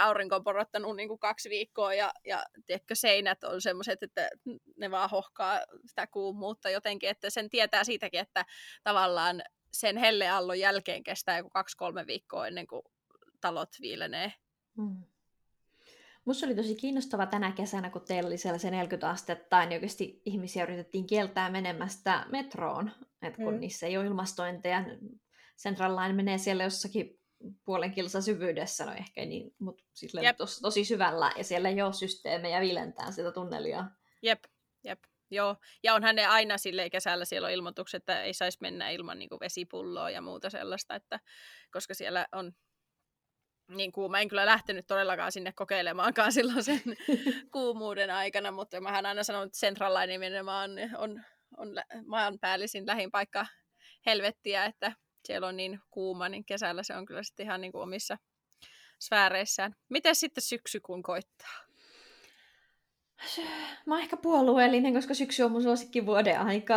aurinko on porottanut niin kuin kaksi viikkoa. Ja, ja tiedätkö, seinät on semmoiset, että ne vaan hohkaa sitä kuumuutta jotenkin, että sen tietää siitäkin, että tavallaan sen helleallon jälkeen kestää joku kaksi-kolme viikkoa ennen kuin talot viilenee. Mm. Musta oli tosi kiinnostava tänä kesänä, kun teillä oli siellä se 40 astetta, niin oikeasti ihmisiä yritettiin kieltää menemästä metroon, että kun mm. niissä ei ole ilmastointeja. Central Line menee siellä jossakin puolen kilsa syvyydessä, no ehkä niin, mutta tosi, tosi syvällä, ja siellä ei ole systeemejä vilentää sitä tunnelia. Jep, jep. Joo, ja onhan ne aina sille kesällä siellä on ilmoitukset, että ei saisi mennä ilman niin kuin vesipulloa ja muuta sellaista, että, koska siellä on niin kuuma. En kyllä lähtenyt todellakaan sinne kokeilemaankaan silloin sen kuumuuden aikana, mutta mä aina sanonut, että Central nimenomaan on, on, on maanpäällisin lähin paikka helvettiä, että siellä on niin kuuma, niin kesällä se on kyllä sitten ihan niin kuin omissa sfääreissään. Miten sitten syksy kun koittaa? Mä oon ehkä puolueellinen, koska syksy on mun suosikki vuoden aika.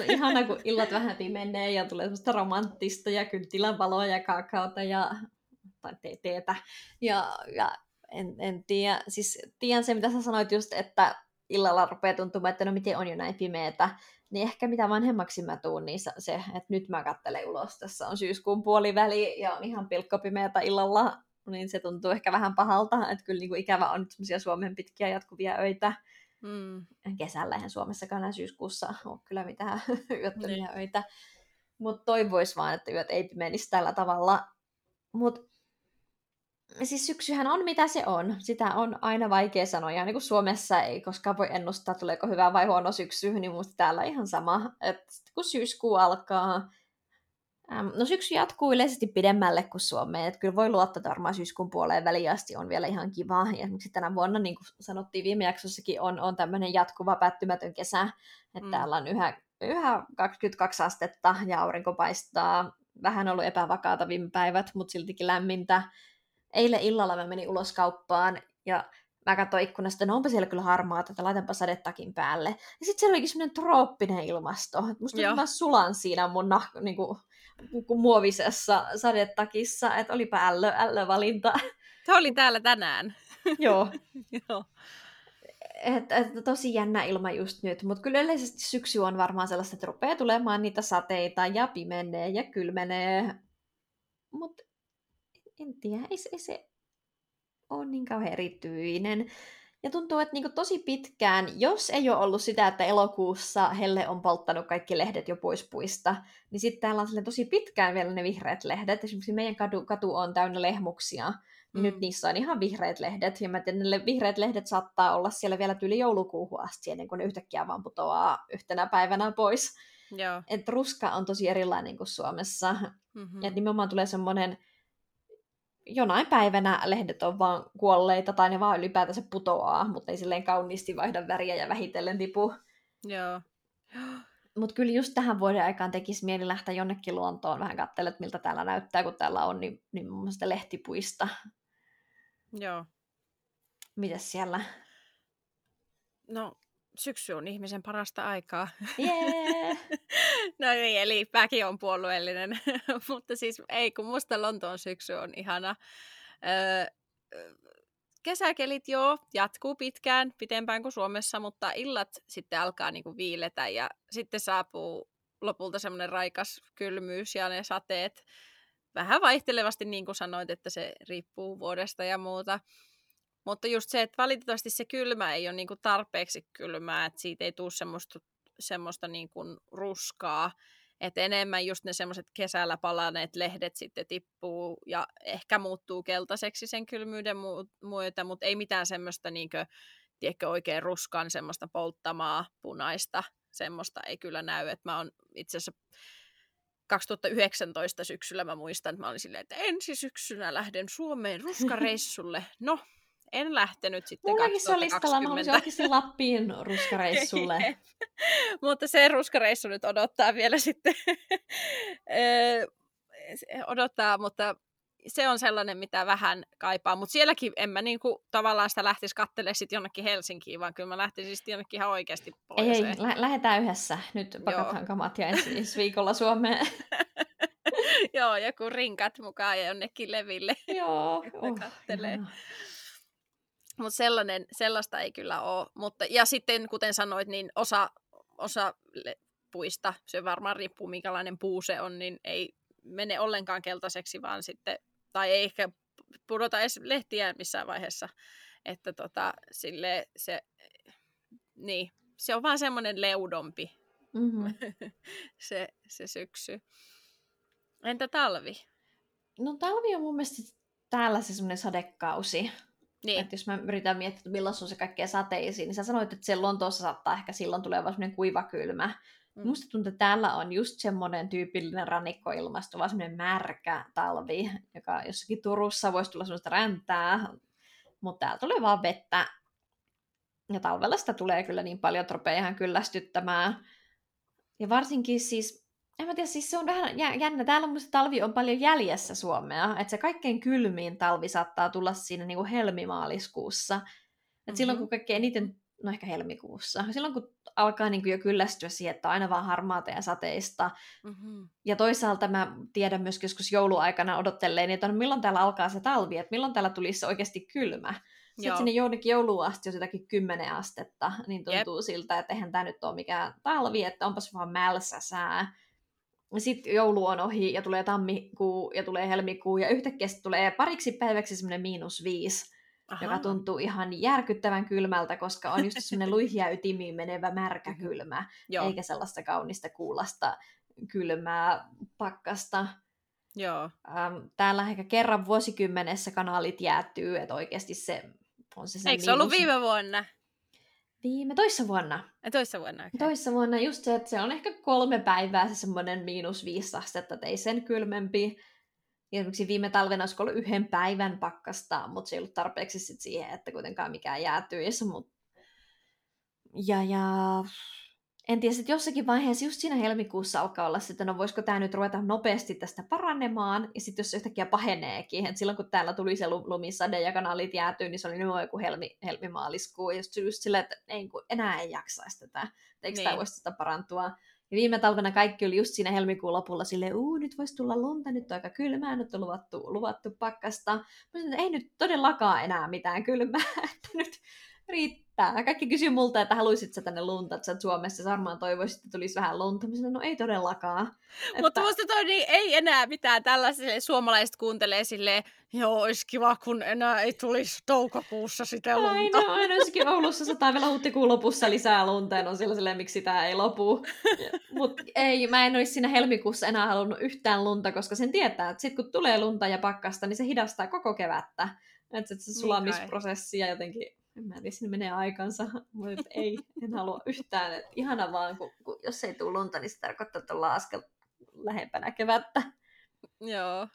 On ihana, kun illat vähän pimenee ja tulee semmoista romanttista ja kynttilän valoa ja kakaota ja tai te- teetä. Ja, ja en, en tiedä, siis tiedän se, mitä sä sanoit just, että illalla rupeaa tuntumaan, että no miten on jo näin pimeätä, niin ehkä mitä vanhemmaksi mä tuun, niin se, että nyt mä kattelen ulos, tässä on syyskuun puoliväli ja on ihan pilkkopimeätä illalla, niin se tuntuu ehkä vähän pahalta, että kyllä niin kuin ikävä on nyt semmoisia Suomen pitkiä jatkuvia öitä. Mm. Kesällä eihän Suomessakaan enää syyskuussa ole kyllä mitään yöttömiä niin. öitä. Mutta toivois vaan, että yöt ei pimenisi tällä tavalla. Mutta siis syksyhän on mitä se on. Sitä on aina vaikea sanoa. Ja niin kuin Suomessa ei koskaan voi ennustaa, tuleeko hyvä vai huono syksy, niin musta täällä ihan sama. Että kun syyskuu alkaa, no syksy jatkuu yleisesti pidemmälle kuin Suomeen. Että kyllä voi luottaa varmaan syyskuun puoleen väliin asti on vielä ihan kiva. Ja esimerkiksi tänä vuonna, niin kuin sanottiin viime jaksossakin, on, on tämmöinen jatkuva päättymätön kesä. Että mm. täällä on yhä, yhä 22 astetta ja aurinko paistaa. Vähän ollut epävakaata viime päivät, mutta siltikin lämmintä eilen illalla mä menin ulos kauppaan ja mä katsoin ikkunasta, no onpa siellä kyllä harmaata, että laitanpa sadetakin päälle. Ja sitten siellä olikin semmoinen trooppinen ilmasto. Musta mä sulan siinä mun nah, niin kuin muovisessa sadetakissa, että olipa ällö, ällö valinta. Se oli täällä tänään. Joo. Joo. Et, et, tosi jännä ilma just nyt, mutta kyllä yleisesti syksy on varmaan sellaista, että rupeaa tulemaan niitä sateita ja pimenee ja kylmenee. Mutta en tiedä, ei, ei se ole niin kauhean erityinen. Ja tuntuu, että niin tosi pitkään, jos ei ole ollut sitä, että elokuussa Helle on polttanut kaikki lehdet jo pois puista, niin sitten täällä on tosi pitkään vielä ne vihreät lehdet. Esimerkiksi meidän katu, katu on täynnä lehmuksia, niin mm. nyt niissä on ihan vihreät lehdet. Ja mä tiedän, ne vihreät lehdet saattaa olla siellä vielä yli joulukuuhun asti, ennen kuin ne yhtäkkiä vaan putoaa yhtenä päivänä pois. Joo. Et ruska on tosi erilainen kuin Suomessa. Mm-hmm. Ja nimenomaan tulee semmoinen jonain päivänä lehdet on vaan kuolleita tai ne vaan ylipäätänsä putoaa, mutta ei silleen kauniisti vaihda väriä ja vähitellen tipu. Joo. Mutta kyllä just tähän vuoden aikaan tekisi mieli lähteä jonnekin luontoon vähän katselemaan, miltä täällä näyttää, kun täällä on niin, niin mun mielestä lehtipuista. Joo. Mites siellä? No, syksy on ihmisen parasta aikaa. Yeah. no niin, eli mäkin on puolueellinen, mutta siis ei, kun musta Lontoon syksy on ihana. Öö, kesäkelit joo, jatkuu pitkään, pitempään kuin Suomessa, mutta illat sitten alkaa niinku viiletä ja sitten saapuu lopulta semmoinen raikas kylmyys ja ne sateet vähän vaihtelevasti, niin kuin sanoit, että se riippuu vuodesta ja muuta. Mutta just se, että valitettavasti se kylmä ei ole niinku tarpeeksi kylmää, että siitä ei tule semmoista, semmoista niinku ruskaa, että enemmän just ne semmoiset kesällä palaneet lehdet sitten tippuu ja ehkä muuttuu keltaiseksi sen kylmyyden myötä, mutta ei mitään semmoista niinkö, tiedätkö, oikein ruskan semmoista polttamaa punaista, semmoista ei kyllä näy. Että mä oon itse asiassa 2019 syksyllä mä muistan, että mä olin silleen, että ensi syksynä lähden Suomeen ruskareissulle. No, en lähtenyt sitten Mullakin se listalla, mä oikeasti Lappiin ruskareissulle. Mutta se ruskareissu nyt odottaa vielä sitten. odottaa, mutta se on sellainen, mitä vähän kaipaa. Mutta sielläkin en mä niinku tavallaan sitä lähtisi katselemaan sitten jonnekin Helsinkiin, vaan kyllä mä lähtisin sitten jonnekin ihan oikeasti pohjoiseen. Ei, lä- lähdetään yhdessä. Nyt pakataan kamat ja ensi, ensi viikolla Suomeen. Joo, joku rinkat mukaan ja jonnekin leville. Joo, oh, kattelee. Mutta sellainen, sellaista ei kyllä ole. Mutta, ja sitten, kuten sanoit, niin osa, osa puista, se varmaan riippuu minkälainen puu se on, niin ei mene ollenkaan keltaiseksi, vaan sitten, tai ei ehkä pudota edes lehtiä missään vaiheessa. Että tota, sille se, niin, se on vaan semmoinen leudompi mm-hmm. se, se syksy. Entä talvi? No talvi on mun mielestä täällä se semmoinen sadekausi. Niin. Että jos mä yritän miettiä, milloin on se kaikkea sateisiin, niin sä sanoit, että siellä Lontoossa saattaa ehkä silloin tulee vaan semmoinen kuiva kylmä. Mm. Musta tuntuu, että täällä on just semmoinen tyypillinen rannikkoilmasto, vaan semmoinen märkä talvi, joka jossakin Turussa voisi tulla semmoista räntää, mutta täällä tulee vaan vettä. Ja talvella sitä tulee kyllä niin paljon, että ihan kyllästyttämään. Ja varsinkin siis en mä tiedä, siis se on vähän jännä. Täällä musta talvi on paljon jäljessä Suomea. Että se kaikkein kylmiin talvi saattaa tulla siinä niin kuin helmimaaliskuussa. Et mm-hmm. silloin kun kaikkein eniten, no ehkä helmikuussa, silloin kun alkaa niin kuin jo kyllästyä siihen, että on aina vaan harmaata ja sateista. Mm-hmm. Ja toisaalta mä tiedän myös joskus jouluaikana odottelleen, että no milloin täällä alkaa se talvi, että milloin täällä tulisi oikeasti kylmä. Sitten Joo. sinne jonnekin jouluun asti, jos jotakin 10 astetta, niin tuntuu Jep. siltä, että eihän tämä nyt ole mikään talvi, että onpas vaan mälsä sää sitten joulu on ohi ja tulee tammikuu ja tulee helmikuu ja yhtäkkiä tulee pariksi päiväksi semmoinen miinus viisi, Aha. joka tuntuu ihan järkyttävän kylmältä, koska on just semmoinen luihia ytimiin menevä märkä kylmä, Joo. eikä sellaista kaunista kuulasta kylmää pakkasta. Joo. Ähm, täällä ehkä kerran vuosikymmenessä kanaalit jäätyy, että oikeasti se on se Eikö se miinus... ollut viime vuonna? Viime toissa vuonna. Ja toissa vuonna, okay. Toissa vuonna just se, että se on ehkä kolme päivää se semmoinen miinus viisi astetta, että ei sen kylmempi. Ja esimerkiksi viime talvena olisi ollut yhden päivän pakkasta, mutta se ei ollut tarpeeksi sit siihen, että kuitenkaan mikään jäätyisi. Mut... Ja, ja en tiedä, että jossakin vaiheessa just siinä helmikuussa alkaa olla sitten, no voisiko tämä nyt ruveta nopeasti tästä paranemaan, ja sitten jos se yhtäkkiä paheneekin, että silloin kun täällä tuli se lumisade ja kanaalit jäätyy, niin se oli nimenomaan joku helmi, helmimaaliskuu, ja just, just silleen, että ei, enää ei jaksaisi tätä, että eikö niin. tämä voisi sitä parantua. Ja viime talvena kaikki oli just siinä helmikuun lopulla silleen, uu, nyt voisi tulla lunta, nyt on aika kylmää, nyt on luvattu, luvattu pakkasta. Mä sanoin, että ei nyt todellakaan enää mitään kylmää, että nyt riittää. Kaikki kysyy multa, että haluaisit sä tänne lunta, että sä Suomessa varmaan toivoisit, että tulisi vähän lunta. Mä sanoin, no ei todellakaan. Mutta että... musta toi niin, ei enää mitään tällaiselle suomalaiset kuuntelee silleen, joo, olisi kiva, kun enää ei tulisi toukokuussa sitä lunta. Aina, aina olisikin Oulussa sataa vielä huhtikuun lopussa lisää lunta, ja on sillä silleen, miksi tämä ei lopu. Mutta ei, mä en olisi siinä helmikuussa enää halunnut yhtään lunta, koska sen tietää, että sitten kun tulee lunta ja pakkasta, niin se hidastaa koko kevättä. Että se niin sulamisprosessi ja jotenkin en mä tiedä, sinne menee aikansa, mutta ei, en halua yhtään. Et ihana vaan, kun, kun, jos ei tule lunta, niin se tarkoittaa, että ollaan askel lähempänä kevättä. Joo.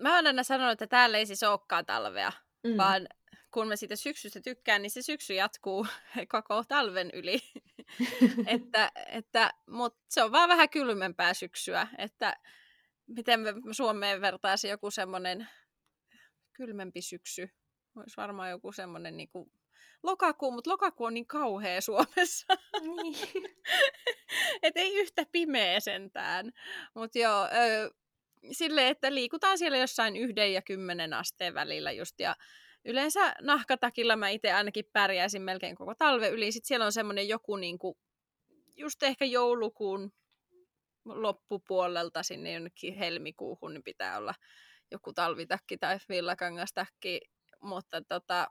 Mä oon aina sanonut, että täällä ei siis olekaan talvea, mm. vaan kun mä siitä syksystä tykkään, niin se syksy jatkuu koko talven yli. että, että, Mutta se on vaan vähän kylmempää syksyä, että miten me Suomeen vertaisi joku semmoinen kylmempi syksy olisi varmaan joku semmoinen niin kuin lokakuu, mutta lokakuu on niin kauhea Suomessa. Niin. Et ei yhtä pimeä sentään. Mutta joo, ö, silleen, että liikutaan siellä jossain yhden ja kymmenen asteen välillä just. Ja yleensä nahkatakilla mä itse ainakin pärjäisin melkein koko talve yli. Sitten siellä on semmoinen joku niinku, just ehkä joulukuun loppupuolelta sinne jonnekin helmikuuhun, niin pitää olla joku talvitakki tai villakangastakki, mutta tota,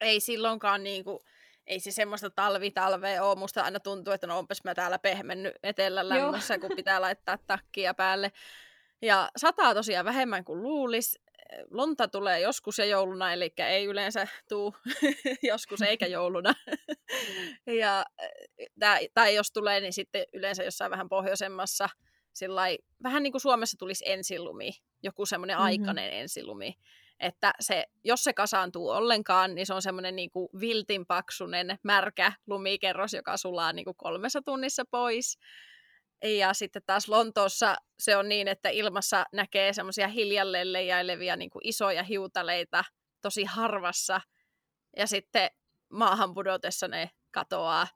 ei silloinkaan niinku, ei se semmoista talvitalvea ole. Musta aina tuntuu, että no onpas mä täällä pehmennyt etelän lämmössä, kun pitää laittaa takkia päälle. Ja sataa tosiaan vähemmän kuin luulis. Lonta tulee joskus ja jouluna, eli ei yleensä tuu joskus eikä jouluna. ja, tää, tai jos tulee, niin sitten yleensä jossain vähän pohjoisemmassa, sillai, vähän niin kuin Suomessa tulisi ensilumi, joku semmoinen mm-hmm. aikainen ensilumi että se, jos se kasaantuu ollenkaan, niin se on semmoinen niin kuin märkä lumikerros, joka sulaa niin kuin kolmessa tunnissa pois. Ja sitten taas Lontoossa se on niin, että ilmassa näkee semmoisia hiljalleen leijailevia niin kuin isoja hiutaleita tosi harvassa. Ja sitten maahan pudotessa ne katoaa.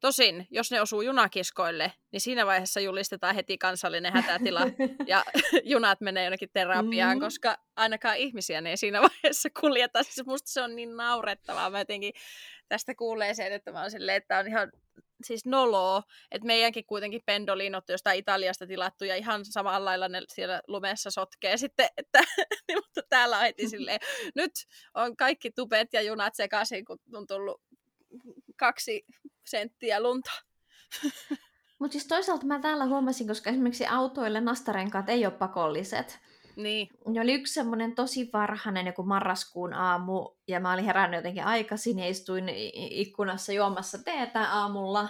Tosin, jos ne osuu junakiskoille, niin siinä vaiheessa julistetaan heti kansallinen hätätila ja junat menee jonnekin terapiaan, mm-hmm. koska ainakaan ihmisiä ne ei siinä vaiheessa kuljeta. Siis musta se on niin naurettavaa. Mä jotenkin tästä kuulee sen, että mä oon silleen, että on ihan siis noloa, että meidänkin kuitenkin pendolinot jostain Italiasta tilattu ja ihan samalla lailla ne siellä lumessa sotkee sitten, että, niin, mutta täällä on heti silleen, nyt on kaikki tupet ja junat sekaisin, kun on tullut kaksi senttiä lunta. Mutta siis toisaalta mä täällä huomasin, koska esimerkiksi autoille nastarenkaat ei ole pakolliset. Niin. Ne oli yksi semmoinen tosi varhainen joku marraskuun aamu, ja mä olin herännyt jotenkin aikaisin, ja istuin ikkunassa juomassa teetä aamulla,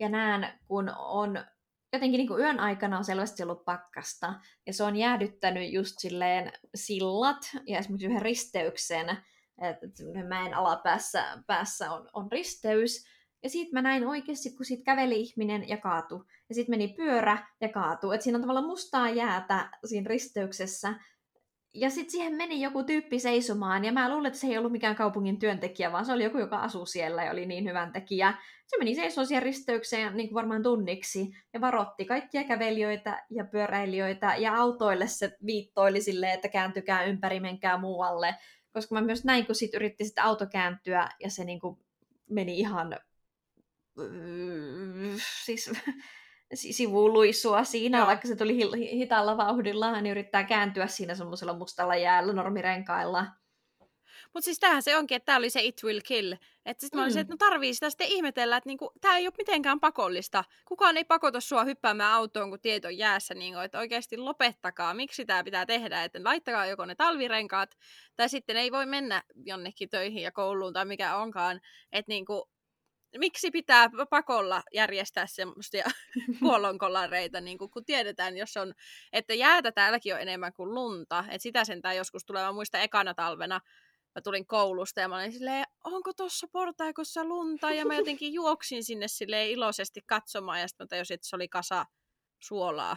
ja näen, kun on jotenkin niin kuin yön aikana on selvästi ollut pakkasta, ja se on jäädyttänyt just silleen sillat, ja esimerkiksi yhden risteyksen, että mäen alapäässä päässä on, on risteys, ja siitä mä näin oikeasti, kun siitä käveli ihminen ja kaatu. Ja sitten meni pyörä ja kaatu. Että siinä on tavallaan mustaa jäätä siinä risteyksessä. Ja sitten siihen meni joku tyyppi seisomaan. Ja mä luulen, että se ei ollut mikään kaupungin työntekijä, vaan se oli joku, joka asuu siellä ja oli niin hyvän tekijä. Se meni seisomaan siihen risteykseen niin kuin varmaan tunniksi. Ja varotti kaikkia kävelijöitä ja pyöräilijöitä. Ja autoille se viittoili silleen, että kääntykää ympäri, menkää muualle. Koska mä myös näin, kun sit yritti sitten auto kääntyä ja se niin kuin meni ihan siis sivuluisua siinä, Joo. vaikka se tuli hitaalla vauhdilla, niin yrittää kääntyä siinä semmoisella mustalla jäällä normirenkailla. Mutta siis tämähän se onkin, että tämä oli se It Will Kill. Että sitten mm. mä olisin, että no tarvii sitä sitten ihmetellä, että niinku, tämä ei ole mitenkään pakollista. Kukaan ei pakota sua hyppäämään autoon, kun tieto on jäässä. Niinku, että oikeasti lopettakaa, miksi tämä pitää tehdä. Että laittakaa joko ne talvirenkaat, tai sitten ei voi mennä jonnekin töihin ja kouluun tai mikä onkaan. Että niinku, miksi pitää pakolla järjestää semmoisia kuolonkolareita, niin kun, kun tiedetään, jos on, että jäätä täälläkin on enemmän kuin lunta, että sitä sentään joskus tulee, mä muistan ekana talvena, mä tulin koulusta ja mä olin silleen, onko tuossa portaikossa lunta, ja mä jotenkin juoksin sinne silleen iloisesti katsomaan, ja sitten mä tajusin, että se oli kasa suolaa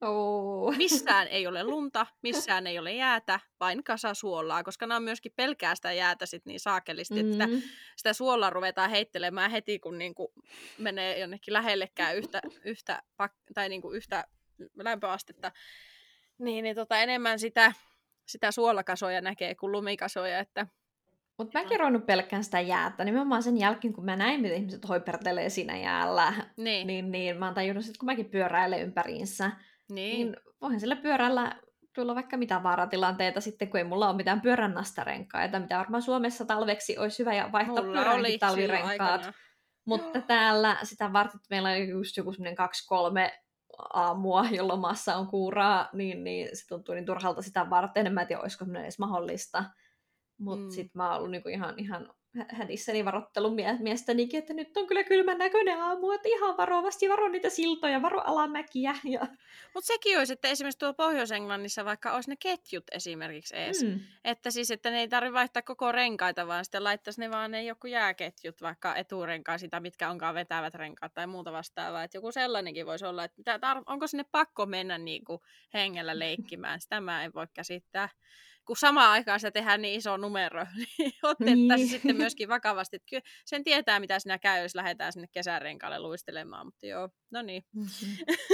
Oh. Missään ei ole lunta, missään ei ole jäätä, vain kasa suolaa, koska nämä on myöskin pelkää sitä jäätä sit niin saakelisti, mm. että sitä, mm. sitä suolaa ruvetaan heittelemään heti, kun niinku menee jonnekin lähellekään yhtä, yhtä, tai niinku yhtä lämpöastetta. Niin, niin tota, enemmän sitä, sitä suolakasoja näkee kuin lumikasoja, että mutta mäkin ruvennut pelkkään sitä jäätä. Nimenomaan sen jälkeen, kun mä näin, miten ihmiset hoipertelee siinä jäällä, niin, niin, niin mä oon tajunnut, että kun mäkin pyöräilen ympäriinsä, niin. niin voihan sillä pyörällä tulla vaikka mitä vaaratilanteita sitten, kun ei mulla ole mitään pyörän nastarenkaita, mitä varmaan Suomessa talveksi olisi hyvä ja vaihtaa pyöränkin talvirenkaat. Mutta täällä sitä varten, että meillä on just joku semmoinen kaksi-kolme aamua, jolloin maassa on kuuraa, niin, niin se tuntuu niin turhalta sitä varten. En mä tiedä, olisiko semmoinen edes mahdollista. Mutta mm. sitten mä oon ollut niinku ihan, ihan hädissäni varottelun miestänikin, että nyt on kyllä kylmän näköinen aamu, että ihan varovasti varo niitä siltoja, varo alamäkiä. Ja... Mutta sekin olisi, että esimerkiksi tuolla Pohjois-Englannissa vaikka olisi ne ketjut esimerkiksi edes. Mm. Että siis, että ne ei tarvitse vaihtaa koko renkaita, vaan sitten laittaisi ne vaan ne joku jääketjut, vaikka eturenkaan sitä, mitkä onkaan vetävät renkaat tai muuta vastaavaa. Että joku sellainenkin voisi olla, että mitä tar- onko sinne pakko mennä niin kuin hengellä leikkimään. Sitä mä en voi käsittää kun samaan aikaan sitä tehdään niin iso numero, niin otettaisiin niin. sitten myöskin vakavasti. Kyllä sen tietää, mitä sinä käy, jos lähdetään sinne kesärenkaalle luistelemaan, mutta joo, no niin. Mm-hmm.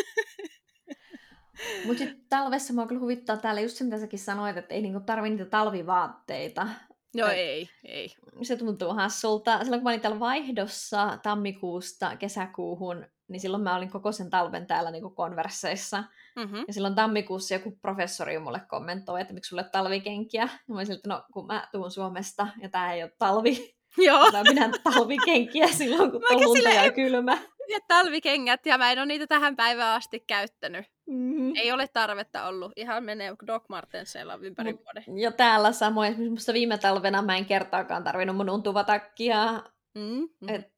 Mutta sitten talvessa mua kyllä huvittaa täällä just se, mitä säkin sanoit, että ei niinku tarvi niitä talvivaatteita. Joo, Et ei, ei. Se tuntuu hassulta. Silloin kun mä olin täällä vaihdossa tammikuusta kesäkuuhun, niin silloin mä olin koko sen talven täällä niinku konversseissa. Mm-hmm. Ja silloin tammikuussa joku professori mulle kommentoi, että miksi sulle talvikenkiä. Ja mä olin siltä, no kun mä tuun Suomesta ja tää ei ole talvi. Joo. Mä pidän talvikenkiä silloin, kun on lunta ja kylmä. Ja talvikengät, ja mä en ole niitä tähän päivään asti käyttänyt. Mm-hmm. Ei ole tarvetta ollut. Ihan menee Doc Martensilla ympäri vuoden. Ja täällä samoin, esimerkiksi viime talvena mä en kertaakaan tarvinnut mun untuvatakkia. Mm-hmm. Et,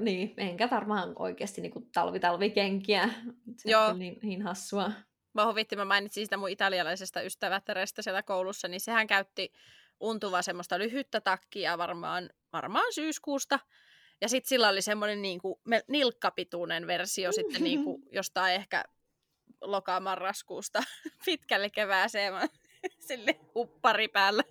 niin, enkä varmaan oikeasti niinku talvitalvikenkiä. Se Joo. on niin, niin hassua. Mä huvitti, mä mainitsin sitä mun italialaisesta ystävättärestä siellä koulussa, niin sehän käytti untuva semmoista lyhyttä takkia varmaan, varmaan syyskuusta. Ja sitten sillä oli semmoinen niinku, nilkkapituinen versio sitten niinku, jostain ehkä lokamarraskuusta pitkälle kevääseen sille huppari päällä.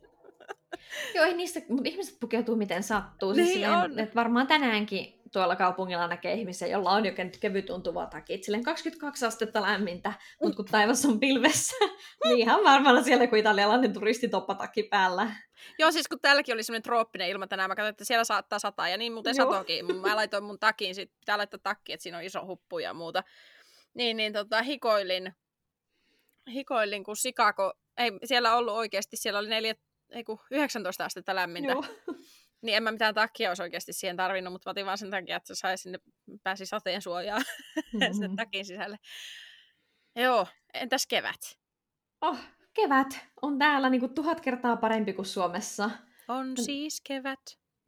Joo, ei niistä, mutta ihmiset pukeutuu miten sattuu. Siis niin silleen, on. Että varmaan tänäänkin tuolla kaupungilla näkee ihmisiä, jolla on jo kevyt tuntuva takit. Silleen 22 astetta lämmintä, mutta kun taivas on pilvessä, niin ihan varmalla siellä kuin italialainen turistitoppatakki päällä. Joo, siis kun täälläkin oli semmoinen trooppinen ilma tänään, mä katsoin, että siellä saattaa sataa, ja niin muuten Joo. satokin. Mä laitoin mun takin, sit pitää laittaa takki, että siinä on iso huppu ja muuta. Niin, niin tota, hikoilin, hikoilin, kun Sikako, ei siellä ollut oikeasti, siellä oli neljä, ei kun 19 astetta lämmintä. Joo. Niin en mä mitään takia olisi oikeasti siihen tarvinnut, mutta mä otin vaan sen takia, että se sai sinne, pääsi sateen suojaan mm-hmm. sinne takin sisälle. Joo, entäs kevät? Oh, kevät on täällä niin kuin tuhat kertaa parempi kuin Suomessa. On siis kevät.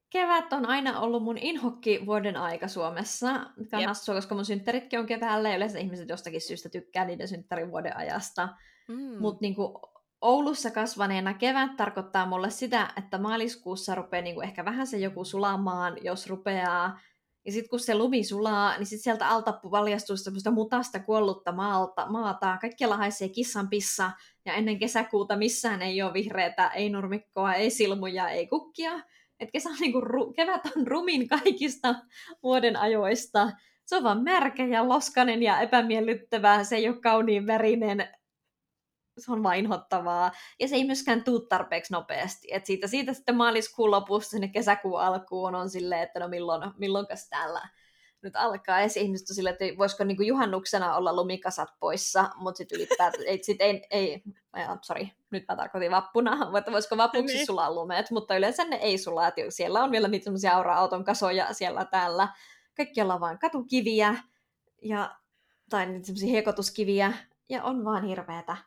Kevät on aina ollut mun inhokki vuoden aika Suomessa, mikä on yep. hassua, koska mun synttäritkin on keväällä ja yleensä ihmiset jostakin syystä tykkää niiden synttärin vuoden ajasta. Mm. Mutta niin Oulussa kasvaneena kevät tarkoittaa mulle sitä, että maaliskuussa rupeaa niin kuin ehkä vähän se joku sulamaan, jos rupeaa. Ja sitten kun se lumi sulaa, niin sitten sieltä alta valjastuu semmoista mutasta kuollutta maalta, maata. Kaikkialla haisee kissan pissa. Ja ennen kesäkuuta missään ei ole vihreätä, ei nurmikkoa, ei silmuja, ei kukkia. Et kesä on niinku, kevät on rumin kaikista vuoden ajoista. Se on vaan märkä ja loskanen ja epämiellyttävää. Se ei ole kauniin värinen se on vain inhottavaa. Ja se ei myöskään tuu tarpeeksi nopeasti. Et siitä, siitä sitten maaliskuun lopusta sinne kesäkuun alkuun on silleen, että no milloin, milloinkas täällä nyt alkaa. Ja ihmiset on silleen, että voisiko niin kuin juhannuksena olla lumikasat poissa, mutta sitten ylipäätään, ei, sit ei, ei sorry, nyt mä tarkoitin vappuna, että voisiko vapuksi niin. sulaa lumeet, mutta yleensä ne ei sulaa, siellä on vielä niitä semmoisia aura-auton kasoja siellä täällä. Kaikkialla on vain katukiviä ja, tai niitä semmoisia hekotuskiviä, ja on vaan hirveätä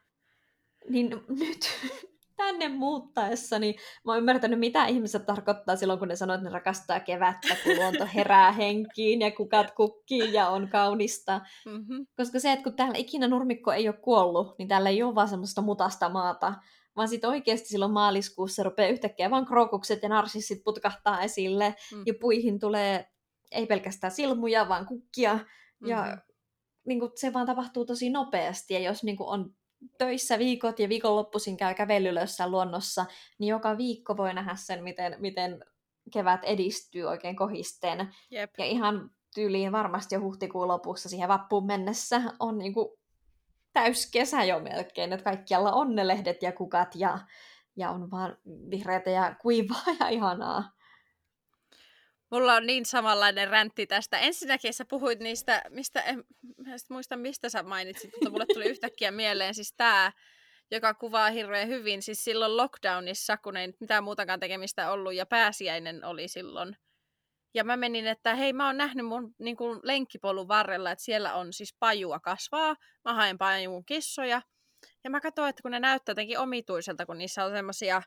niin nyt tänne muuttaessani mä oon ymmärtänyt, mitä ihmiset tarkoittaa silloin, kun ne sanoo, että ne rakastaa kevättä, kun luonto herää henkiin ja kukat kukkii ja on kaunista. Mm-hmm. Koska se, että kun täällä ikinä nurmikko ei ole kuollut, niin täällä ei ole vaan semmoista mutasta maata, vaan sitten oikeasti silloin maaliskuussa rupeaa yhtäkkiä vaan krookukset ja narsissit putkahtaa esille mm. ja puihin tulee ei pelkästään silmuja, vaan kukkia. Mm-hmm. Ja niin kuin, se vaan tapahtuu tosi nopeasti ja jos niin kuin, on töissä viikot ja viikonloppuisin käy kävelylössä luonnossa, niin joka viikko voi nähdä sen, miten, miten kevät edistyy oikein kohisten. Jep. Ja ihan tyyliin varmasti jo huhtikuun lopussa siihen vappuun mennessä on niinku täys kesä jo melkein, että kaikkialla on ne lehdet ja kukat ja, ja on vaan vihreätä ja kuivaa ja ihanaa. Mulla on niin samanlainen räntti tästä. Ensinnäkin sä puhuit niistä, mistä, en, en muista mistä sä mainitsit, mutta mulle tuli yhtäkkiä mieleen siis tää, joka kuvaa hirveän hyvin. Siis silloin lockdownissa, kun ei mitään muutakaan tekemistä ollut ja pääsiäinen oli silloin. Ja mä menin, että hei mä oon nähnyt mun niin kuin lenkkipolun varrella, että siellä on siis pajua kasvaa. Mä haen pajuun kissoja. Ja mä katsoin, että kun ne näyttää jotenkin omituiselta, kun niissä on semmosia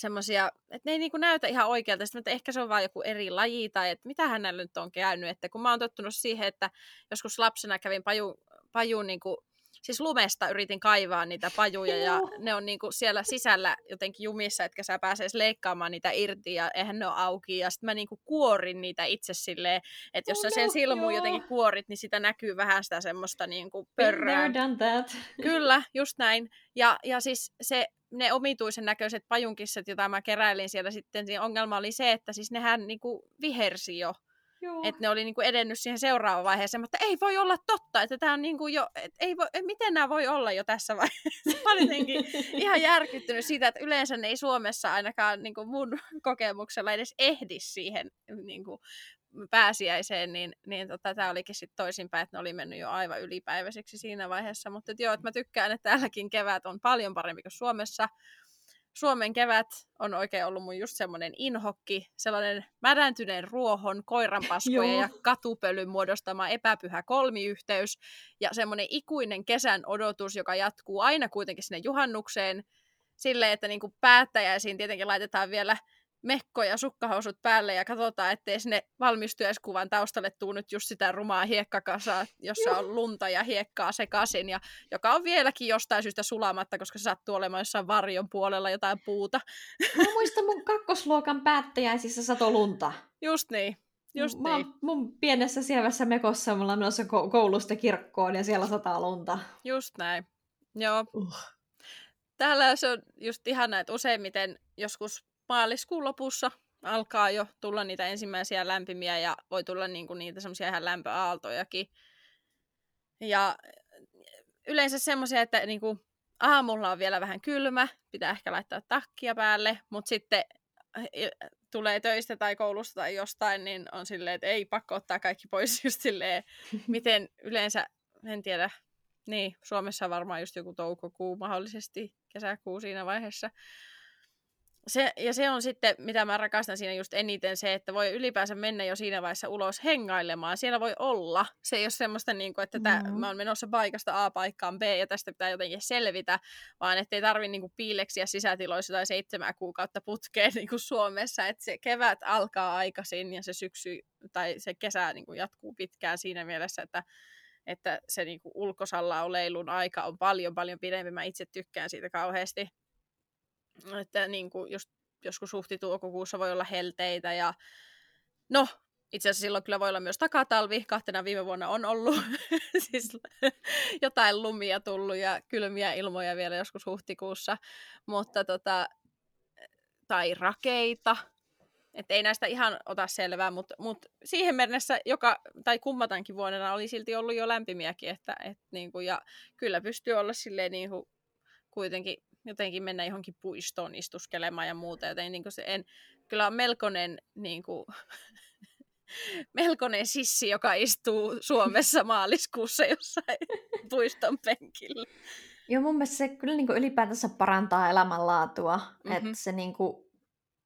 semmoisia, että ne ei niinku näytä ihan oikealta, sitten, että ehkä se on vain joku eri laji tai että mitä hänellä nyt on käynyt, että kun mä oon tottunut siihen, että joskus lapsena kävin paju, pajuun niinku, siis lumesta yritin kaivaa niitä pajuja ja ne on niinku siellä sisällä jotenkin jumissa, etkä sä pääse leikkaamaan niitä irti ja eihän ne ole auki. Ja sitten mä niinku kuorin niitä itse silleen, että jos sä sen silmuun jotenkin kuorit, niin sitä näkyy vähän sitä semmoista niinku pörrää. Kyllä, just näin. Ja, ja siis se ne omituisen näköiset pajunkisset, joita mä keräilin siellä sitten, niin ongelma oli se, että siis nehän niinku vihersi jo. että ne oli niinku edennyt siihen seuraavaan vaiheeseen, mutta ei voi olla totta, että tämä on niinku jo, et ei voi, et miten nämä voi olla jo tässä vaiheessa. Mä olin ihan järkyttynyt siitä, että yleensä ne ei Suomessa ainakaan niinku mun kokemuksella edes ehdi siihen niinku pääsiäiseen, niin, niin tota, tämä olikin sitten toisinpäin, että ne oli mennyt jo aivan ylipäiväiseksi siinä vaiheessa. Mutta joo, että mä tykkään, että täälläkin kevät on paljon parempi kuin Suomessa. Suomen kevät on oikein ollut mun just semmoinen inhokki, sellainen mädäntyneen ruohon, koiranpaskoja ja katupölyn muodostama epäpyhä kolmiyhteys ja semmoinen ikuinen kesän odotus, joka jatkuu aina kuitenkin sinne juhannukseen, silleen, että niin kuin päättäjäisiin tietenkin laitetaan vielä mekko ja sukkahousut päälle ja katsotaan, ettei sinne valmistujaiskuvan taustalle tuu nyt just sitä rumaa hiekkakasaa, jossa on lunta ja hiekkaa sekaisin, ja joka on vieläkin jostain syystä sulamatta, koska se sattuu olemaan jossain varjon puolella jotain puuta. Mä muistan mun kakkosluokan päättäjäisissä sato lunta. Just niin. Just Mä niin. mun pienessä sievässä mekossa mulla on menossa koulusta kirkkoon ja siellä sataa lunta. Just näin. Joo. Uh. Täällä se on just ihana, että useimmiten joskus maaliskuun lopussa alkaa jo tulla niitä ensimmäisiä lämpimiä ja voi tulla niinku niitä semmoisia ihan lämpöaaltojakin. Ja yleensä semmoisia, että niinku aamulla on vielä vähän kylmä, pitää ehkä laittaa takkia päälle, mutta sitten tulee töistä tai koulusta tai jostain, niin on silleen, että ei pakko ottaa kaikki pois just silleen, miten yleensä, en tiedä, niin, Suomessa varmaan just joku toukokuu, mahdollisesti kesäkuu siinä vaiheessa se, ja se on sitten, mitä mä rakastan siinä just eniten, se, että voi ylipäänsä mennä jo siinä vaiheessa ulos hengailemaan. Siellä voi olla. Se ei ole semmoista, niin kuin, että tää, mm. mä oon menossa paikasta A paikkaan B ja tästä pitää jotenkin selvitä, vaan ettei tarvi niin kuin, piileksiä sisätiloissa tai seitsemän kuukautta putkeen niin kuin Suomessa. Että se kevät alkaa aikaisin ja se syksy tai se kesä niin kuin, jatkuu pitkään siinä mielessä, että että se niin kuin ulkosalla oleilun aika on paljon paljon pidempi. Mä itse tykkään siitä kauheasti. Että niin kuin just joskus huhti-toukokuussa voi olla helteitä ja no, itse asiassa silloin kyllä voi olla myös takatalvi. Kahtena viime vuonna on ollut siis jotain lumia tullut ja kylmiä ilmoja vielä joskus huhtikuussa. Mutta tota, tai rakeita. Että ei näistä ihan ota selvää, mutta, mutta siihen mennessä joka, tai kummatankin vuonna oli silti ollut jo lämpimiäkin. Että, et, niin kuin, ja kyllä pystyy olla silleen niin kuitenkin jotenkin mennä johonkin puistoon istuskelemaan ja muuta, joten niin kuin se en, kyllä on melkoinen, niin kuin, melkoinen sissi, joka istuu Suomessa maaliskuussa jossain puiston penkillä. Joo, mun mielestä se kyllä niin kuin ylipäätänsä parantaa elämänlaatua, mm-hmm. että se niin kuin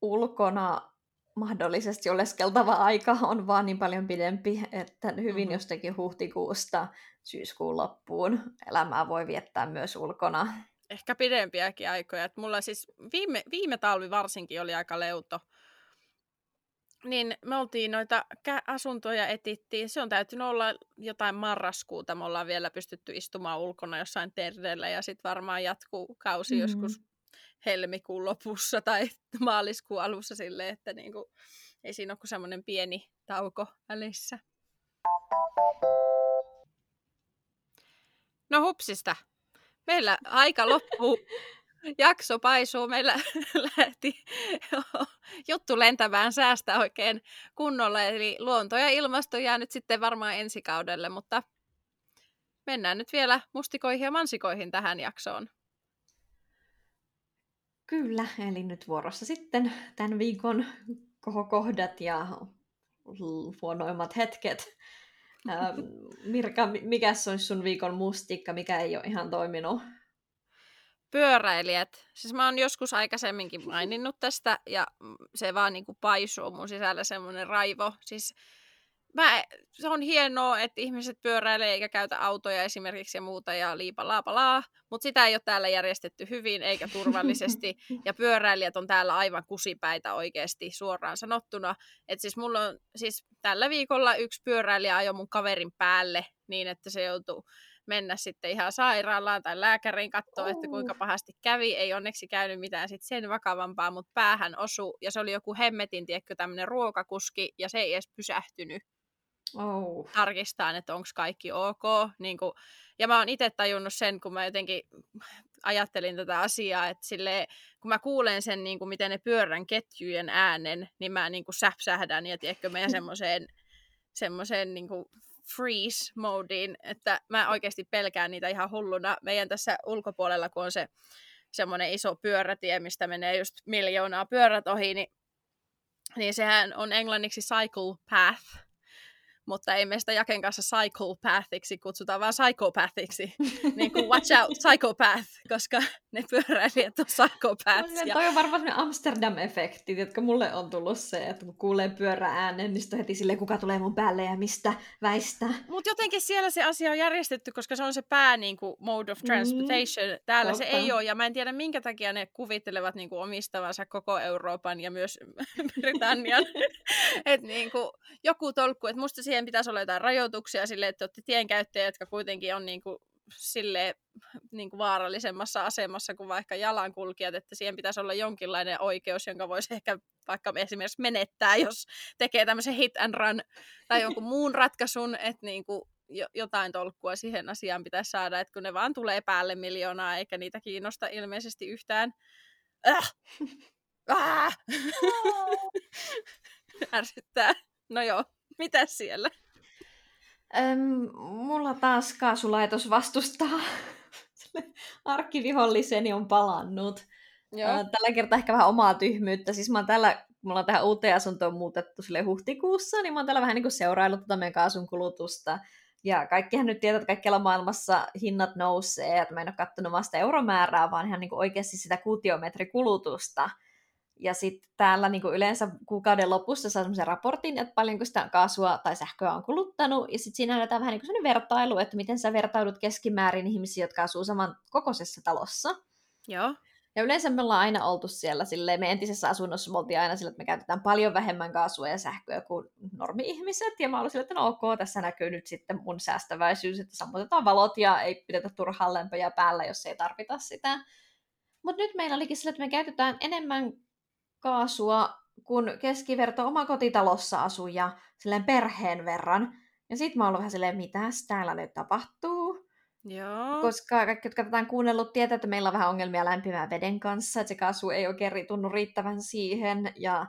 ulkona mahdollisesti oleskeltava aika on vaan niin paljon pidempi, että hyvin mm-hmm. jostakin huhtikuusta syyskuun loppuun elämää voi viettää myös ulkona ehkä pidempiäkin aikoja. Et mulla siis viime, viime talvi varsinkin oli aika leuto. Niin me oltiin noita asuntoja etittiin. Se on täytynyt olla jotain marraskuuta. Me ollaan vielä pystytty istumaan ulkona jossain terveellä ja sitten varmaan jatkuu kausi mm-hmm. joskus helmikuun lopussa tai maaliskuun alussa silleen, että niinku, ei siinä ole kuin semmoinen pieni tauko välissä. No hupsista. Meillä aika loppuu. Jakso paisuu. Meillä lähti juttu lentämään säästä oikein kunnolla. Eli luonto ja ilmasto jää nyt sitten varmaan ensi kaudelle, mutta mennään nyt vielä mustikoihin ja mansikoihin tähän jaksoon. Kyllä, eli nyt vuorossa sitten tämän viikon kohokohdat ja huonoimmat hetket. Ähm, Mirka, mikä olisi sun viikon mustikka, mikä ei ole ihan toiminut? Pyöräilijät. Siis mä oon joskus aikaisemminkin maininnut tästä ja se vaan niinku paisuu mun sisällä semmoinen raivo. Siis mä, se on hienoa, että ihmiset pyöräilee eikä käytä autoja esimerkiksi ja muuta ja liipa laapa mutta sitä ei ole täällä järjestetty hyvin eikä turvallisesti ja pyöräilijät on täällä aivan kusipäitä oikeasti suoraan sanottuna. Et siis mulla on siis tällä viikolla yksi pyöräilijä ajoi mun kaverin päälle niin, että se joutuu mennä sitten ihan sairaalaan tai lääkäriin katsoa, että kuinka pahasti kävi. Ei onneksi käynyt mitään sit sen vakavampaa, mutta päähän osu ja se oli joku hemmetin, tiedätkö, tämmöinen ruokakuski ja se ei edes pysähtynyt oh. tarkistaa, että onko kaikki ok. Niin kuin, ja mä oon itse tajunnut sen, kun mä jotenkin ajattelin tätä asiaa, että sille, kun mä kuulen sen, niin kuin, miten ne pyörän ketjujen äänen, niin mä niin kuin säpsähdän ja tiedätkö, meidän semmoiseen semmoiseen niin freeze-modiin, että mä oikeasti pelkään niitä ihan hulluna. Meidän tässä ulkopuolella, kun on se semmoinen iso pyörätie, mistä menee just miljoonaa pyörät ohi, niin, niin sehän on englanniksi cycle path, mutta ei meistä Jaken kanssa psychopathiksi kutsutaan, vaan psychopathiksi. niin kuin watch out, psychopath, koska ne pyöräilijät on psychopaths. Ja... Toi on varmaan Amsterdam-efekti, jotka mulle on tullut se, että kun kuulee pyörääänen, niin sitten heti silleen, kuka tulee mun päälle ja mistä väistä. Mutta jotenkin siellä se asia on järjestetty, koska se on se pää niin kuin, mode of mm-hmm. transportation. Mm, Täällä totta. se ei ole, ja mä en tiedä minkä takia ne kuvittelevat niin kuin, omistavansa koko Euroopan ja myös Britannian. että niin kuin, joku tolkku, että musta siihen pitäisi olla jotain rajoituksia sille, että olette tienkäyttäjät, jotka kuitenkin on niin kuin, sille niin kuin vaarallisemmassa asemassa kuin vaikka jalankulkijat, että siihen pitäisi olla jonkinlainen oikeus, jonka voisi ehkä vaikka esimerkiksi menettää, jos tekee tämmöisen hit and run tai jonkun muun ratkaisun, että niin kuin jotain tolkkua siihen asiaan pitäisi saada, että kun ne vaan tulee päälle miljoonaa, eikä niitä kiinnosta ilmeisesti yhtään. Äh! Ah! Ärsyttää. No joo, mitä siellä? Öm, mulla taas kaasulaitos vastustaa. Arkkiviholliseni on palannut. Joo. Tällä kertaa ehkä vähän omaa tyhmyyttä. Siis mä oon täällä, mulla on tähän uuteen asuntoon muutettu sille huhtikuussa, niin mä oon täällä vähän niin kuin seuraillut tätä meidän kaasun kulutusta. Ja kaikkihan nyt tietää, että kaikkialla maailmassa hinnat nousee, että mä en ole katsonut vasta euromäärää, vaan ihan niin kuin oikeasti sitä kuutiometrikulutusta. Ja sitten täällä niin kuin yleensä kuukauden lopussa saa semmoisen raportin, että paljonko sitä kaasua tai sähköä on kuluttanut. Ja sitten siinä näytetään vähän niin kuin vertailu, että miten sä vertaudut keskimäärin ihmisiä, jotka asuu saman kokoisessa talossa. Joo. Ja yleensä me ollaan aina oltu siellä, silleen, me entisessä asunnossa me oltiin aina sillä, että me käytetään paljon vähemmän kaasua ja sähköä kuin normi-ihmiset. Ja mä olin sillä, että no ok, tässä näkyy nyt sitten mun säästäväisyys, että sammutetaan valot ja ei pidetä turhaan lämpöjä päällä, jos ei tarvita sitä. Mutta nyt meillä olikin sillä, että me käytetään enemmän kaasua kuin keskiverto omakotitalossa asuja silleen perheen verran. Ja sit mä oon vähän silleen, mitäs täällä nyt tapahtuu? Joo. Koska kaikki, jotka tätä on kuunnellut, tietää, että meillä on vähän ongelmia lämpimään veden kanssa, että se kaasu ei oikein tunnu riittävän siihen, ja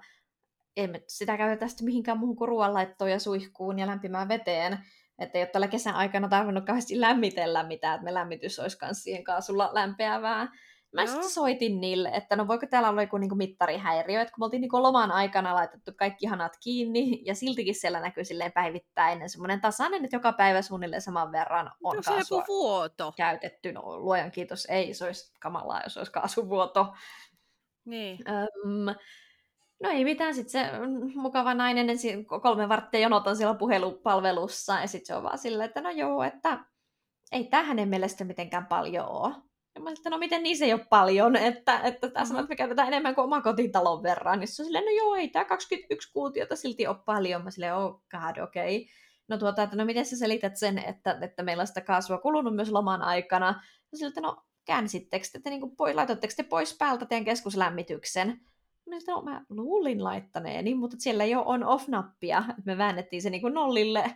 emme sitä käytetä sitten mihinkään muuhun kuin ruoanlaittoon ja suihkuun ja lämpimään veteen. Että ei ole tällä kesän aikana tarvinnut kauheasti lämmitellä mitään, että me lämmitys olisi myös siihen kaasulla lämpeävää. Mä sitten soitin niille, että no voiko täällä olla joku niinku mittarihäiriö, että kun me oltiin niinku loman aikana laitettu kaikki hanat kiinni, ja siltikin siellä näkyy silleen päivittäinen semmoinen tasainen, että joka päivä suunnilleen saman verran on no, kaasua vuoto. käytetty. No luojan kiitos, ei, se olisi kamalaa, jos olisi kaasuvuoto. Niin. Öm, no ei mitään, sitten se mukava nainen, ensin kolme varttia jonotan siellä puhelupalvelussa, ja sitten se on vaan silleen, että no joo, että ei tämä hänen mielestä mitenkään paljon ole. Ja mä sanoin, no miten niin se ei ole paljon, että, että tässä mm-hmm. me käytetään enemmän kuin oma kotitalon verran. Niin se on silleen, no joo, ei tämä 21 kuutiota silti ole paljon. Mä silleen, oh god, okei. Okay. No tuota, että no miten sä selität sen, että, että meillä on sitä kaasua kulunut myös loman aikana? Ja siltä, no käänsittekö te, niin kuin, laitoitteko te pois päältä teidän keskuslämmityksen? Mä sanoin, no mä luulin laittaneeni, mutta siellä ei ole on-off-nappia. Me väännettiin se niin kuin nollille.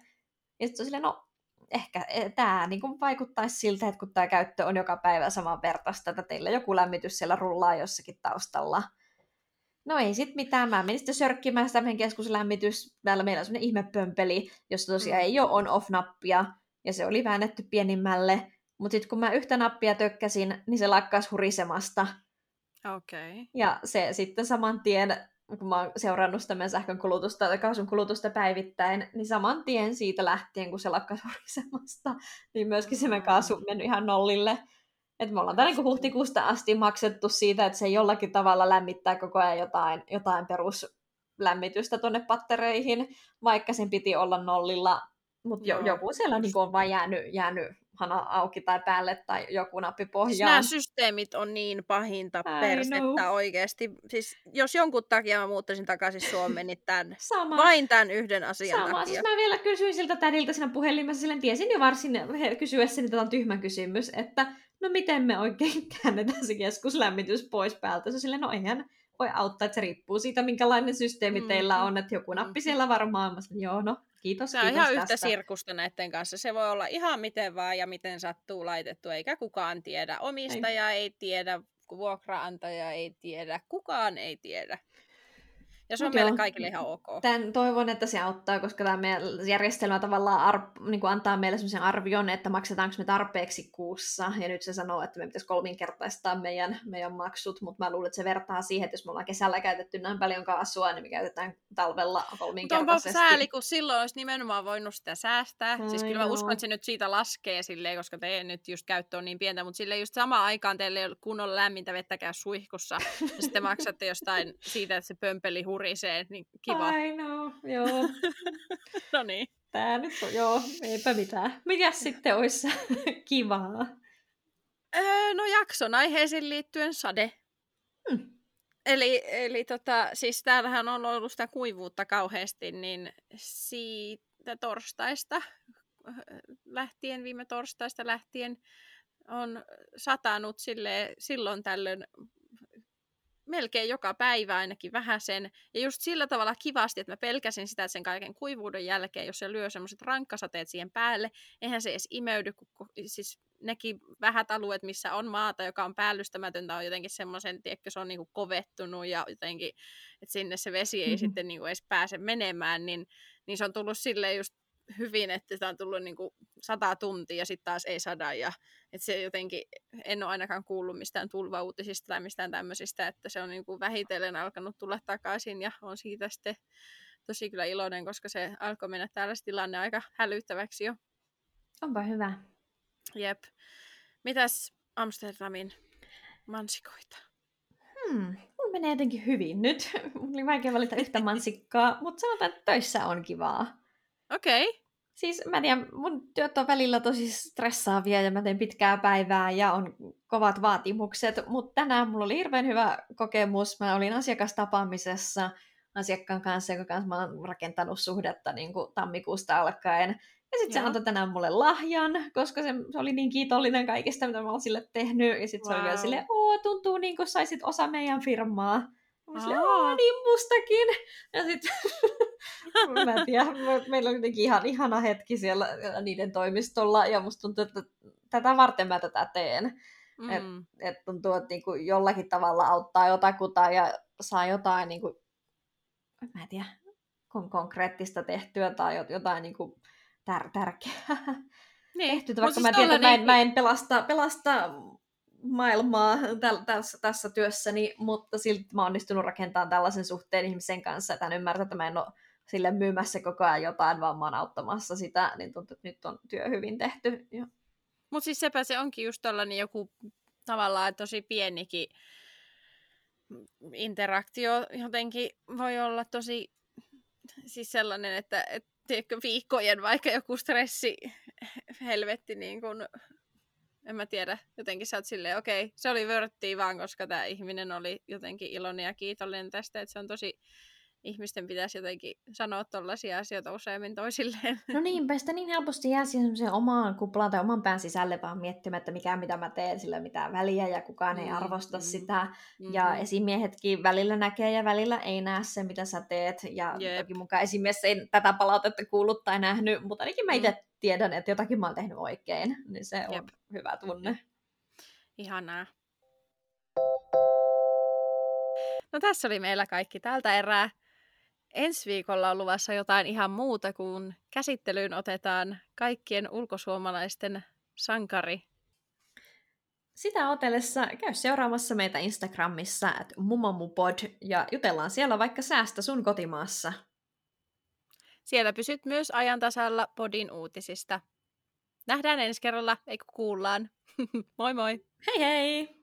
Ja sitten silleen, no ehkä e, tämä niin kuin vaikuttaisi siltä, että kun tämä käyttö on joka päivä samanvertaista, että teillä joku lämmitys siellä rullaa jossakin taustalla. No ei sit mitään, mä menin sitten sörkkimään sitä meidän keskuslämmitys. Täällä meillä on sellainen ihmepömpeli, jossa tosiaan mm. ei ole on-off-nappia, ja se oli väännetty pienimmälle. Mutta sitten kun mä yhtä nappia tökkäsin, niin se lakkas hurisemasta. Okei. Okay. Ja se sitten saman tien kun mä oon seurannut sitä meidän sähkön kulutusta tai kaasun kulutusta päivittäin, niin saman tien siitä lähtien, kun se lakkasi horisemasta, niin myöskin se meidän kaasu on mennyt ihan nollille. Et me ollaan täällä niin huhtikuusta asti maksettu siitä, että se jollakin tavalla lämmittää koko ajan jotain, jotain peruslämmitystä tuonne pattereihin, vaikka sen piti olla nollilla. Mutta joku siellä niin on vain jäänyt, jäänyt hana auki tai päälle tai joku nappi pohjaan. Siis nämä systeemit on niin pahinta I persettä know. oikeasti. Siis jos jonkun takia mä muuttaisin takaisin Suomeen, niin tämän, Sama. vain tämän yhden asian Sama. takia. Siis mä vielä kysyin siltä tädiltä siinä puhelimessa, silleen tiesin jo varsin kysyessäni tätä on tyhmä kysymys, että no miten me oikein käännetään se keskuslämmitys pois päältä. Se silleen, no eihän voi auttaa, että se riippuu siitä, minkälainen systeemi mm. teillä on, että joku nappi siellä varmaan. Mä sanoin, joo, no Kiitos, Se on kiitos ihan tästä. yhtä sirkusta näiden kanssa. Se voi olla ihan miten vaan ja miten sattuu laitettu, eikä kukaan tiedä. Omistaja ei, ei tiedä, vuokraantaja ei tiedä, kukaan ei tiedä. Ja se on Mut meille joo. kaikille ihan ok. Tän, toivon, että se auttaa, koska tämä meidän järjestelmä tavallaan ar- niin kuin antaa meille sellaisen arvion, että maksetaanko me tarpeeksi kuussa. Ja nyt se sanoo, että me pitäisi kolminkertaistaa meidän, meidän maksut, mutta mä luulen, että se vertaa siihen, että jos me ollaan kesällä käytetty näin paljon kaasua, niin me käytetään talvella Mutta onpa kolminkertaisesti. sääli, kun silloin olisi nimenomaan voinut sitä säästää. Ai siis kyllä mä uskon, että se nyt siitä laskee silleen, koska teidän nyt just käyttö on niin pientä, mutta sille just samaan aikaan teille ei ole kunnolla lämmintä vettäkään suihkussa. ja sitten maksatte jostain siitä, että se pömpeli hurisee, niin kiva. I know, joo. No niin. Tää nyt on, joo, eipä mitään. Mitäs sitten olisi kivaa? Öö, no jakson aiheeseen liittyen sade. Hmm. Eli, eli tota, siis täällähän on ollut sitä kuivuutta kauheasti, niin siitä torstaista äh, lähtien, viime torstaista lähtien, on satanut sille, silloin tällöin melkein joka päivä ainakin vähän sen. Ja just sillä tavalla kivasti, että mä pelkäsin sitä, että sen kaiken kuivuuden jälkeen, jos se lyö semmoiset rankkasateet siihen päälle, eihän se edes imeydy, kun kun- siis nekin vähät alueet, missä on maata, joka on päällystämätöntä, on jotenkin semmoisen, tiedätkö, se on niinku kovettunut ja jotenkin, että sinne se vesi ei Mhm. sitten niinku edes pääse menemään, niin, niin se on tullut silleen just hyvin, että sitä on tullut niinku sata tuntia ja sitten taas ei sada ja että se jotenkin, en ole ainakaan kuullut mistään tulvauutisista tai mistään tämmöisistä, että se on niinku vähitellen alkanut tulla takaisin ja on siitä sitten tosi kyllä iloinen, koska se alkoi mennä täällä se tilanne aika hälyttäväksi jo. Onpa hyvä. Jep. Mitäs Amsterdamin mansikoita? Hmm, mulla menee jotenkin hyvin nyt. Mulla oli vaikea valita yhtä mansikkaa, mutta sanotaan, että töissä on kivaa. Okei. Okay. Siis mä tiedän, mun työt on välillä tosi stressaavia ja mä teen pitkää päivää ja on kovat vaatimukset, mutta tänään mulla oli hirveän hyvä kokemus. Mä olin asiakastapaamisessa asiakkaan kanssa, joka kanssa mä oon rakentanut suhdetta niin kuin tammikuusta alkaen. Ja sitten se antoi tänään mulle lahjan, koska se, se oli niin kiitollinen kaikesta, mitä mä oon sille tehnyt. Ja sitten se oli vielä Wow. silleen, oo, tuntuu niin kuin saisit osa meidän firmaa. Mä silleen, niin mustakin. Ja sitten, mä en tiedä, me- meillä oli jotenkin ihan ihana hetki siellä niiden toimistolla. Ja musta tuntuu, että tätä varten mä tätä teen. Mm. Että tuntuu, että niinku jollakin tavalla auttaa jotakuta ja saa jotain, niinku, mä en tiedä, kon- konkreettista tehtyä tai jot- jotain niinku tär- tärkeää Niin. tehtyä, Mut vaikka siis mä tiedän, että mä en, mä en pelasta, pelasta maailmaa tässä, tässä työssäni, mutta silti mä oon onnistunut rakentamaan tällaisen suhteen ihmisen kanssa, että hän ymmärtää, että mä en ole sille myymässä koko ajan jotain, vaan mä oon auttamassa sitä, niin tuntuu, että nyt on työ hyvin tehty. Mutta siis sepä se onkin just tollanen joku tavallaan tosi pienikin interaktio jotenkin voi olla tosi siis sellainen, että et, tiedätkö, viikkojen vaikka joku stressi helvetti niin kun, en mä tiedä, jotenkin sä oot silleen, okei, se oli vörttiä vaan, koska tämä ihminen oli jotenkin iloinen ja kiitollinen tästä, että se on tosi, ihmisten pitäisi jotenkin sanoa tollaisia asioita useammin toisilleen. No niinpä, sitä niin helposti jää siihen semmoiseen omaan kuplaan tai oman pään sisälle vaan miettimään, että mikä mitä mä teen, sillä mitään väliä ja kukaan ei Mm, arvosta mm. sitä. Mm-hmm. Ja esimiehetkin välillä näkee ja välillä ei näe se, mitä sä teet. Ja Jep. toki mukaan esimies ei tätä palautetta kuullut tai nähnyt, mutta ainakin mä Mm. itse tiedän, että jotakin mä oon tehnyt oikein. Niin se on Jep. hyvä tunne. Ihanaa. No tässä oli meillä kaikki tältä erää. Ensi viikolla on luvassa jotain ihan muuta, kun käsittelyyn otetaan kaikkien ulkosuomalaisten sankari. Sitä otellessa käy seuraamassa meitä Instagramissa, että mumomupod, ja jutellaan siellä vaikka säästä sun kotimaassa. Siellä pysyt myös ajan tasalla podin uutisista. Nähdään ensi kerralla, eikö kuullaan. moi moi! Hei hei!